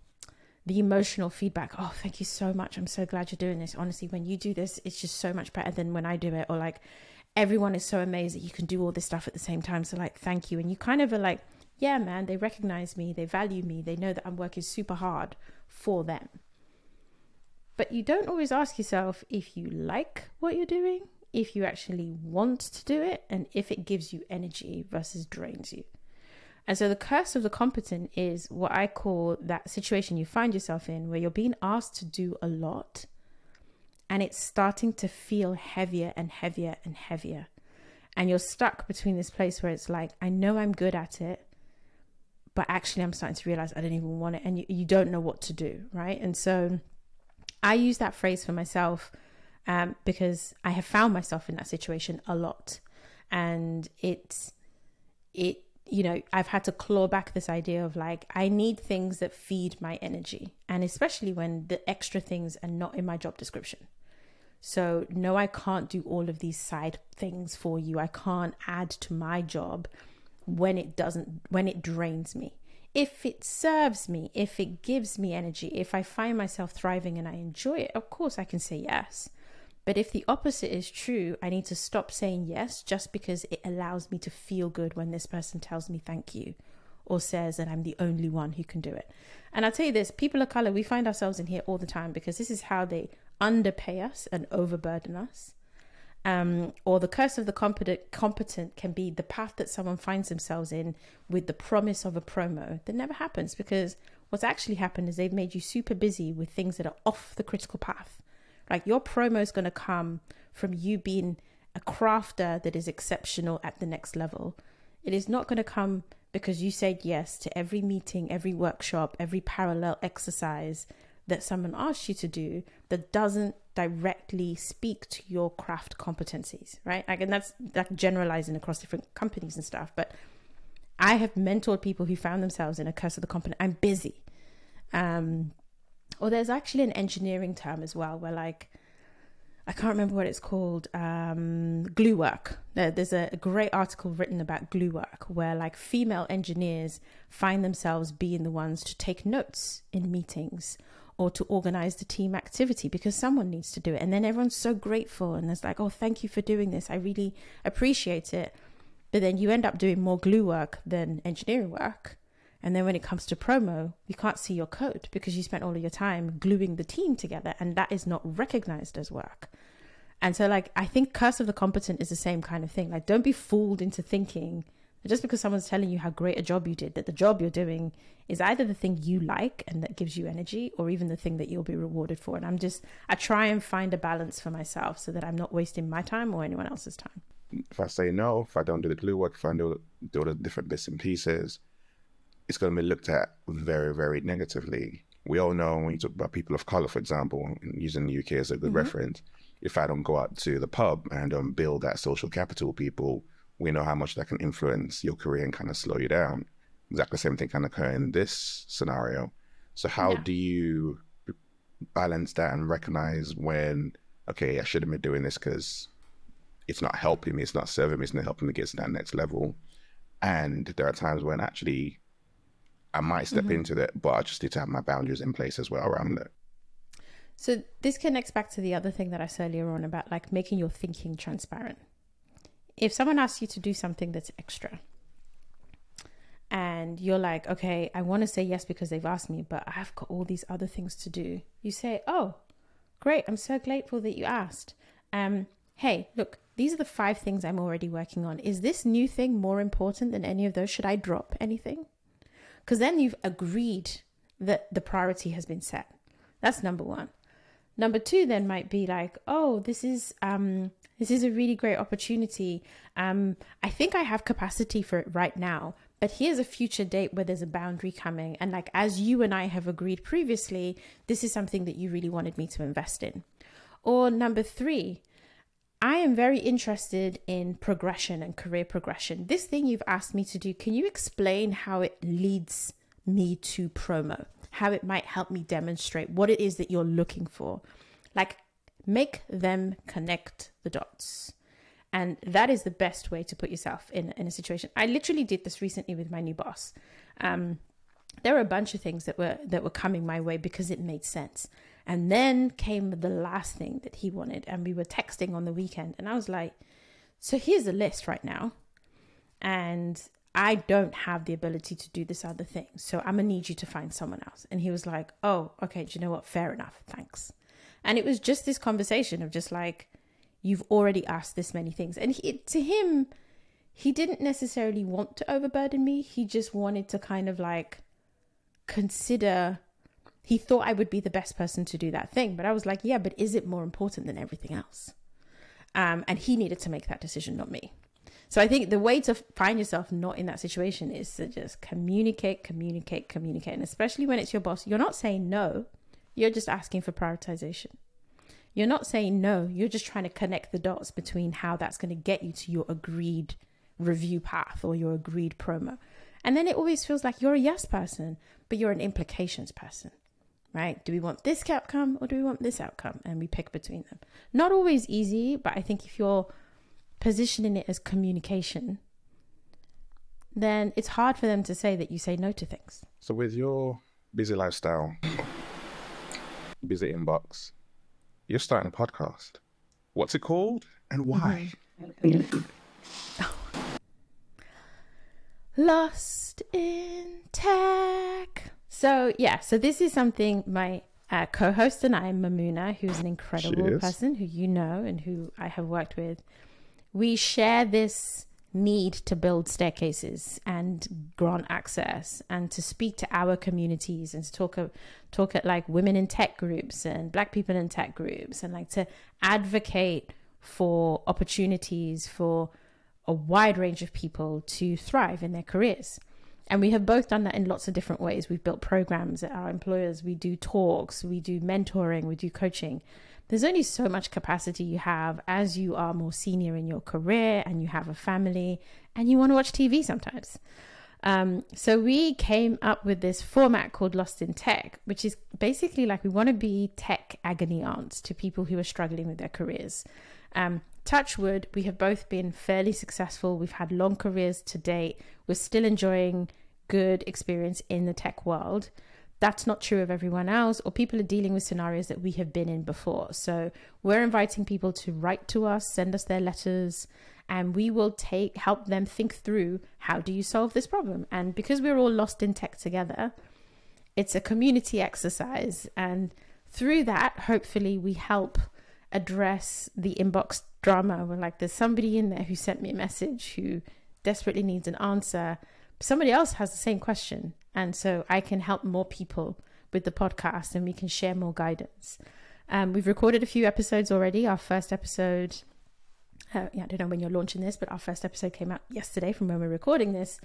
the emotional feedback. Oh thank you so much. I'm so glad you're doing this. Honestly when you do this it's just so much better than when i do it. Or like everyone is so amazed that you can do all this stuff at the same time. So like thank you. And you kind of are like yeah man they recognize me. They value me. They know that i'm working super hard for them but you don't always ask yourself if you like what you're doing if you actually want to do it and if it gives you energy versus drains you and so the curse of the competent is what I call that situation you find yourself in where you're being asked to do a lot and it's starting to feel heavier and heavier and heavier. And you're stuck between this place where it's like, I know I'm good at it, but actually I'm starting to realize I don't even want it. And you, you don't know what to do, right? And so I use that phrase for myself um, because I have found myself in that situation a lot. And it's, it you know, I've had to claw back this idea of like, I need things that feed my energy. And especially when the extra things are not in my job description. So, no, I can't do all of these side things for you. I can't add to my job when it doesn't, when it drains me. If it serves me, if it gives me energy, if I find myself thriving and I enjoy it, of course I can say yes. But if the opposite is true, I need to stop saying yes just because it allows me to feel good when this person tells me thank you or says that I'm the only one who can do it. And I'll tell you this people of color, we find ourselves in here all the time because this is how they underpay us and overburden us. Um, or the curse of the competent, competent can be the path that someone finds themselves in with the promise of a promo that never happens because what's actually happened is they've made you super busy with things that are off the critical path like your promo is going to come from you being a crafter that is exceptional at the next level. It is not going to come because you said yes to every meeting, every workshop, every parallel exercise that someone asks you to do that doesn't directly speak to your craft competencies, right? Like, and that's like generalizing across different companies and stuff. But I have mentored people who found themselves in a curse of the competent. I'm busy. Um, or there's actually an engineering term as well where like I can't remember what it's called. Um, glue work. There's a, great article written about glue work where like female engineers find themselves being the ones to take notes in meetings or to organize the team activity because someone needs to do it. And then everyone's so grateful and it's like, oh, thank you for doing this. I really appreciate it. But then you end up doing more glue work than engineering work. And then when it comes to promo, you can't see your code because you spent all of your time gluing the team together and that is not recognized as work. And so, like, I think Curse of the Competent is the same kind of thing. Like, don't be fooled into thinking just because someone's telling you how great a job you did, that the job you're doing is either the thing you like and that gives you energy or even the thing that you'll be rewarded for. And I'm just, I try and find a balance for myself so that I'm not wasting my time or anyone else's time. If I say no, if I don't do the glue work, if I do, do the different bits and pieces, it's going to be looked at very, very negatively. We all know when you talk about people of color, for example, using the UK as a good mm-hmm. reference, if I don't go out to the pub and um, build that social capital, people we know how much that can influence your career and kind of slow you down. Exactly the same thing can occur in this scenario. So how yeah. do you balance that and recognize when, okay, I shouldn't be doing this because it's not helping me, it's not serving me, it's not helping me get to that next level. And there are times when actually I might step mm-hmm. into that, but I just need to have my boundaries in place as well around it. So this connects back to the other thing that I said earlier on about like making your thinking transparent if someone asks you to do something that's extra and you're like, okay, I want to say yes because they've asked me, but I've got all these other things to do. You say, oh, great, I'm so grateful that you asked. Um, hey, look, these are the five things I'm already working on. Is this new thing more important than any of those? Should I drop anything? Because then you've agreed that the priority has been set. That's number one. Number two then might be like, oh, this is um this is a really great opportunity. Um, I think I have capacity for it right now, but here's a future date where there's a boundary coming. And like, as you and I have agreed previously, this is something that you really wanted me to invest in. Or number three, I am very interested in progression and career progression. This thing you've asked me to do, can you explain how it leads me to promo? How it might help me demonstrate what it is that you're looking for? Like, make them connect the dots. And that is the best way to put yourself in, in a situation. I literally did this recently with my new boss. Um, there were a bunch of things that were that were coming my way because it made sense. And then came the last thing that he wanted, and we were texting on the weekend, and I was like, "So here's a list right now, and I don't have the ability to do this other thing, so I'm gonna need you to find someone else." And he was like, "Oh, okay. Do you know what? Fair enough. Thanks." And it was just this conversation of just like, you've already asked this many things. And he, to him, he didn't necessarily want to overburden me. He just wanted to kind of like consider. He thought I would be the best person to do that thing. But I was like, yeah, but is it more important than everything else? Um, and he needed to make that decision, not me. So I think the way to find yourself not in that situation is to just communicate, communicate, communicate. And especially when it's your boss, you're not saying no. You're just asking for prioritization. You're not saying no, you're just trying to connect the dots between how that's going to get you to your agreed review path or your agreed promo. And then it always feels like you're a yes person, but you're an implications person, right? Do we want this outcome or do we want this outcome? And we pick between them. Not always easy, but I think if you're positioning it as communication, then it's hard for them to say that you say no to things. So, with your busy lifestyle, busy inbox. You're starting a podcast. What's it called and why? Lost in Tech. So, yeah, so this is something my uh, co host and I, Mamuna, who's an incredible person who you know and who I have worked with, we share this need to build staircases and grant access and to speak to our communities and to talk talk at like women in tech groups and black people in tech groups and like to advocate for opportunities for a wide range of people to thrive in their careers. And we have both done that in lots of different ways. We've built programs at our employers, we do talks, we do mentoring, we do coaching there's only so much capacity you have as you are more senior in your career and you have a family and you want to watch TV sometimes. Um, so we came up with this format called Lost in Tech, which is basically like we want to be tech agony aunts to people who are struggling with their careers. Um, touch wood, we have both been fairly successful. We've had long careers to date. We're still enjoying good experience in the tech world. that's not true of everyone else, or people are dealing with scenarios that we have been in before. So we're inviting people to write to us, send us their letters, and we will take help them think through how do you solve this problem. And because we're all lost in tech together, it's a community exercise, and through that, hopefully, we help address the inbox drama. Where like, there's somebody in there who sent me a message who desperately needs an answer. Somebody else has the same question and so I can help more people with the podcast and we can share more guidance. Um, we've recorded a few episodes already. Our first episode, uh, yeah, I don't know when you're launching this, but our first episode came out yesterday from when we're recording this.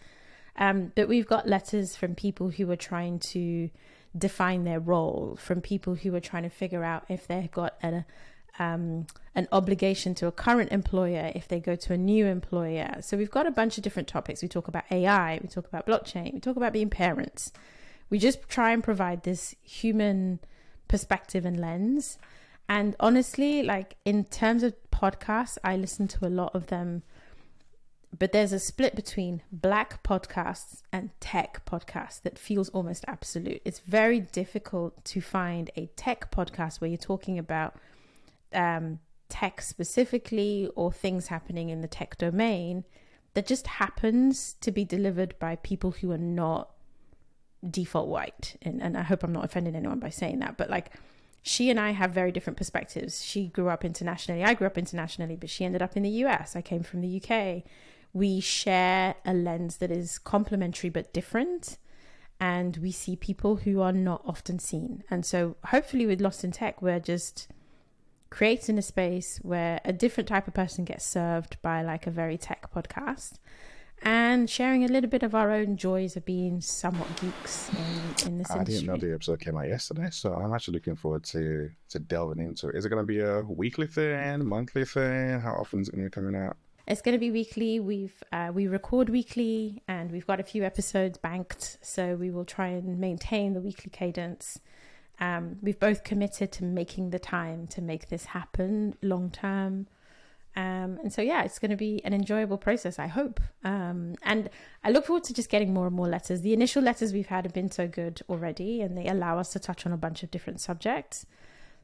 Um, but we've got letters from people who are trying to define their role, from people who are trying to figure out if they've got a, um, an obligation to a current employer if they go to a new employer. So we've got a bunch of different topics. We talk about AI, we talk about blockchain, we talk about being parents. We just try and provide this human perspective and lens. And honestly, like in terms of podcasts, I listen to a lot of them, but there's a split between black podcasts and tech podcasts that feels almost absolute. It's very difficult to find a tech podcast where you're talking about um, tech specifically or things happening in the tech domain that just happens to be delivered by people who are not default white. And, and I hope I'm not offending anyone by saying that, but like she and I have very different perspectives. She grew up internationally. I grew up internationally, but she ended up in the US. I came from the UK. We share a lens that is complementary but different. And we see people who are not often seen. And so hopefully with Lost in Tech, we're just creating a space where a different type of person gets served by like a very tech podcast and sharing a little bit of our own joys of being somewhat geeks in, in this I industry. didn't know the episode came out yesterday, so I'm actually looking forward to to delving into it. Is it going to be a weekly thing, monthly thing? How often is it going to be coming out? It's going to be weekly. We've uh, we record weekly, and we've got a few episodes banked, so we will try and maintain the weekly cadence. Um, we've both committed to making the time to make this happen long term. Um, and so, yeah, it's going to be an enjoyable process, I hope. Um, and I look forward to just getting more and more letters. The initial letters we've had have been so good already, and they allow us to touch on a bunch of different subjects.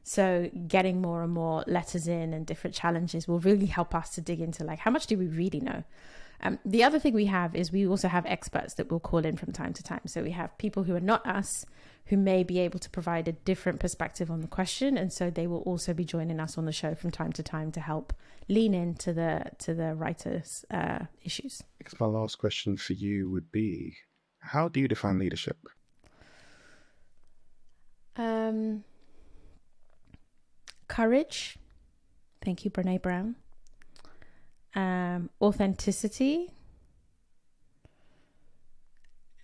So, getting more and more letters in and different challenges will really help us to dig into like, how much do we really know? Um, the other thing we have is we also have experts that will call in from time to time. So, we have people who are not us who may be able to provide a different perspective on the question and so they will also be joining us on the show from time to time to help lean into the to the writers uh, issues. Because my last question for you would be how do you define leadership? Um courage. Thank you Brené Brown. Um authenticity.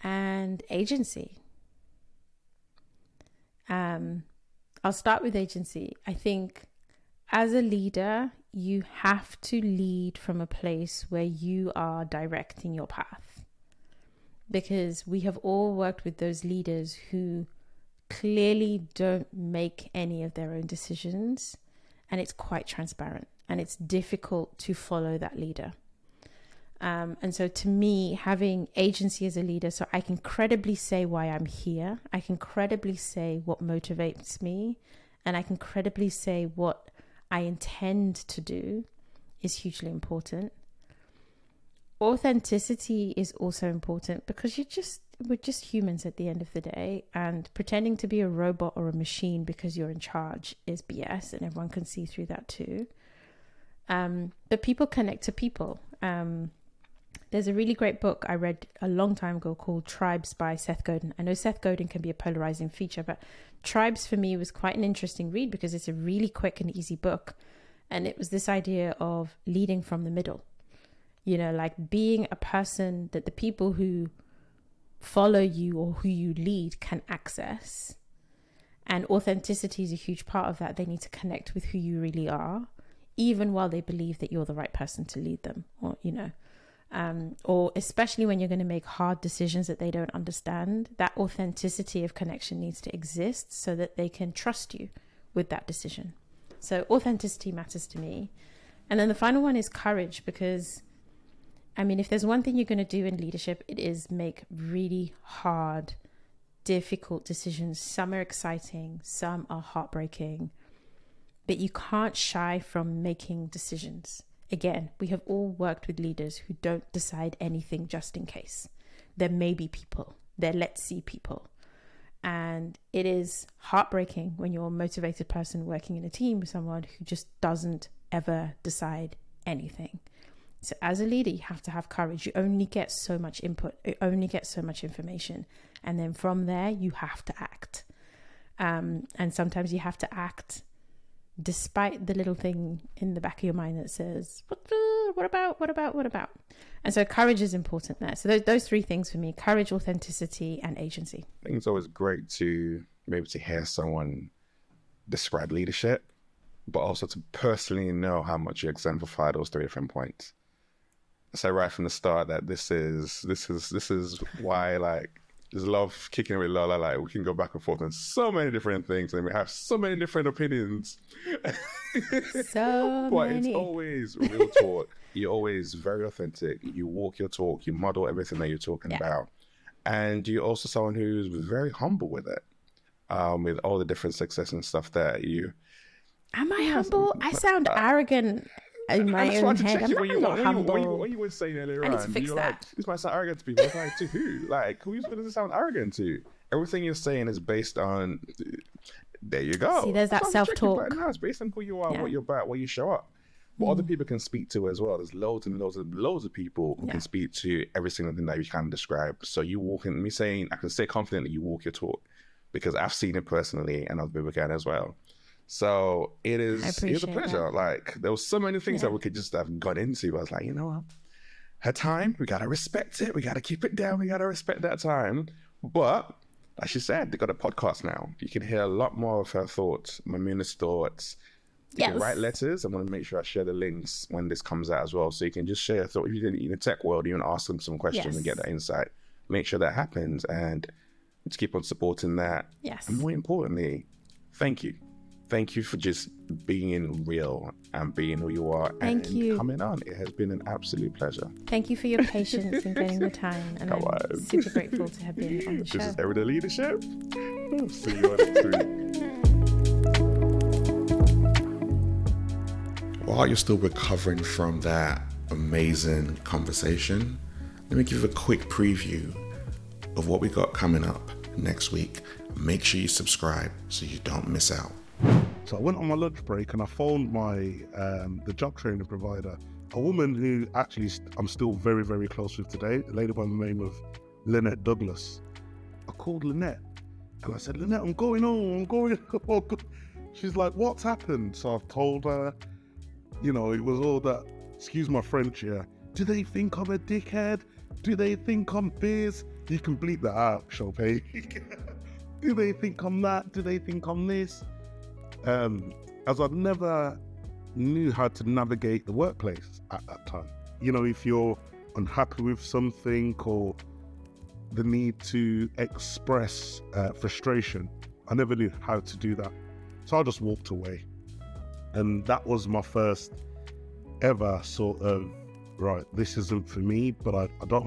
And agency um, I'll start with agency. I think as a leader, you have to lead from a place where you are directing your path. Because we have all worked with those leaders who clearly don't make any of their own decisions, and it's quite transparent and it's difficult to follow that leader. Um, and so, to me, having agency as a leader, so I can credibly say why I'm here, I can credibly say what motivates me, and I can credibly say what I intend to do is hugely important. Authenticity is also important because you're just we're just humans at the end of the day, and pretending to be a robot or a machine because you're in charge is BS, and everyone can see through that too. Um, but people connect to people. Um, there's a really great book I read a long time ago called Tribes by Seth Godin. I know Seth Godin can be a polarizing feature, but Tribes for me was quite an interesting read because it's a really quick and easy book. And it was this idea of leading from the middle, you know, like being a person that the people who follow you or who you lead can access. And authenticity is a huge part of that. They need to connect with who you really are, even while they believe that you're the right person to lead them, or, you know um, or especially when you're going to make hard decisions that they don't understand, that authenticity of connection needs to exist so that they can trust you with that decision. So, authenticity matters to me. And then the final one is courage because, I mean, if there's one thing you're going to do in leadership, it is make really hard difficult decisions. Some are exciting, some are heartbreaking, but you can't shy from making decisions. Again, we have all worked with leaders who don't decide anything just in case. There may be people, they're let's see people. And it is heartbreaking when you're a motivated person working in a team with someone who just doesn't ever decide anything. So, as a leader, you have to have courage. You only get so much input, you only get so much information. And then from there, you have to act. Um, and sometimes you have to act despite the little thing in the back of your mind that says, what, what about, what about, what about? And so, courage is important there. So, those, those three things for me courage, authenticity, and agency. I think it's always great to be able to hear someone describe leadership, but also to personally know how much you exemplify those three different points So right from the start that this is this is this is why like there's a lot of kicking it with Lola. Like we can go back and forth on so many different things, and we have so many different opinions. So but many. it's always real talk. You're always very authentic. You walk your talk. You model everything that you're talking Yeah. about, and you're also someone who's very humble with it. Um, with all the different success and stuff that you Am I humble? I sound arrogant in my I just own to head. check I'm you not, when you, not when, you, humble. when, you, when you were saying earlier I need to fix you're like, that. this might sound arrogant to people. Like, to who? Like, who does it sound arrogant to? Everything you're saying is based on, there you go. See, there's that That's what I'm checking, self-talk. but No, it's based on who you are, Yeah. Mm. what you're about, where you show up. What other people can speak to as well. There's loads and loads of loads of people who Yeah. can speak to every single thing that you can describe. So you walk in, me saying, I can say confidently you walk your talk because I've seen it personally and other people can as well. So it is it was a pleasure. that. Like there was so many things that we could just have got into. I was like, you know what? Her time, we gotta respect it. We gotta keep it down. We gotta respect that time. But as she said, they got a podcast now. You can hear a lot more of her thoughts, Mamuna's thoughts. You can write letters. I'm gonna make sure I share the links when this comes out as well. So you can just share your thought. If you're in the tech world, you to ask them some questions and get that insight. Make sure that happens and just keep on supporting that. Yes. And more importantly, thank you. Thank you for just being real and being who you are Thank and you. coming on. It has been an absolute pleasure. Thank you for your patience in getting the time, and Come I'm on. super grateful to have been on the show. This is Everyday Leadership. See you on next week. While you're still recovering from that amazing conversation, let me give you a quick preview of what we got coming up next week. Make sure you subscribe so you don't miss out. So I went on my lunch break and I phoned my um, the job training provider, a woman who actually I'm still very very close with today, a lady by the name of Lynette Douglas. I called Lynette and I said, Lynette, I'm going home. I'm going. home." She's like, what's happened? So I've told her, you know, it was all that. Excuse my French here. Do they think I'm a dickhead? Do they think I'm biz? You can bleep that out, Chopin. Do they think I'm that? Do they think I'm this? Um, as I never knew how to navigate the workplace at that time. You know, if you're unhappy with something or the need to express uh, frustration, I never knew how to do that. So I just walked away. And that was my first ever sort of, right, this isn't for me, but I, I don't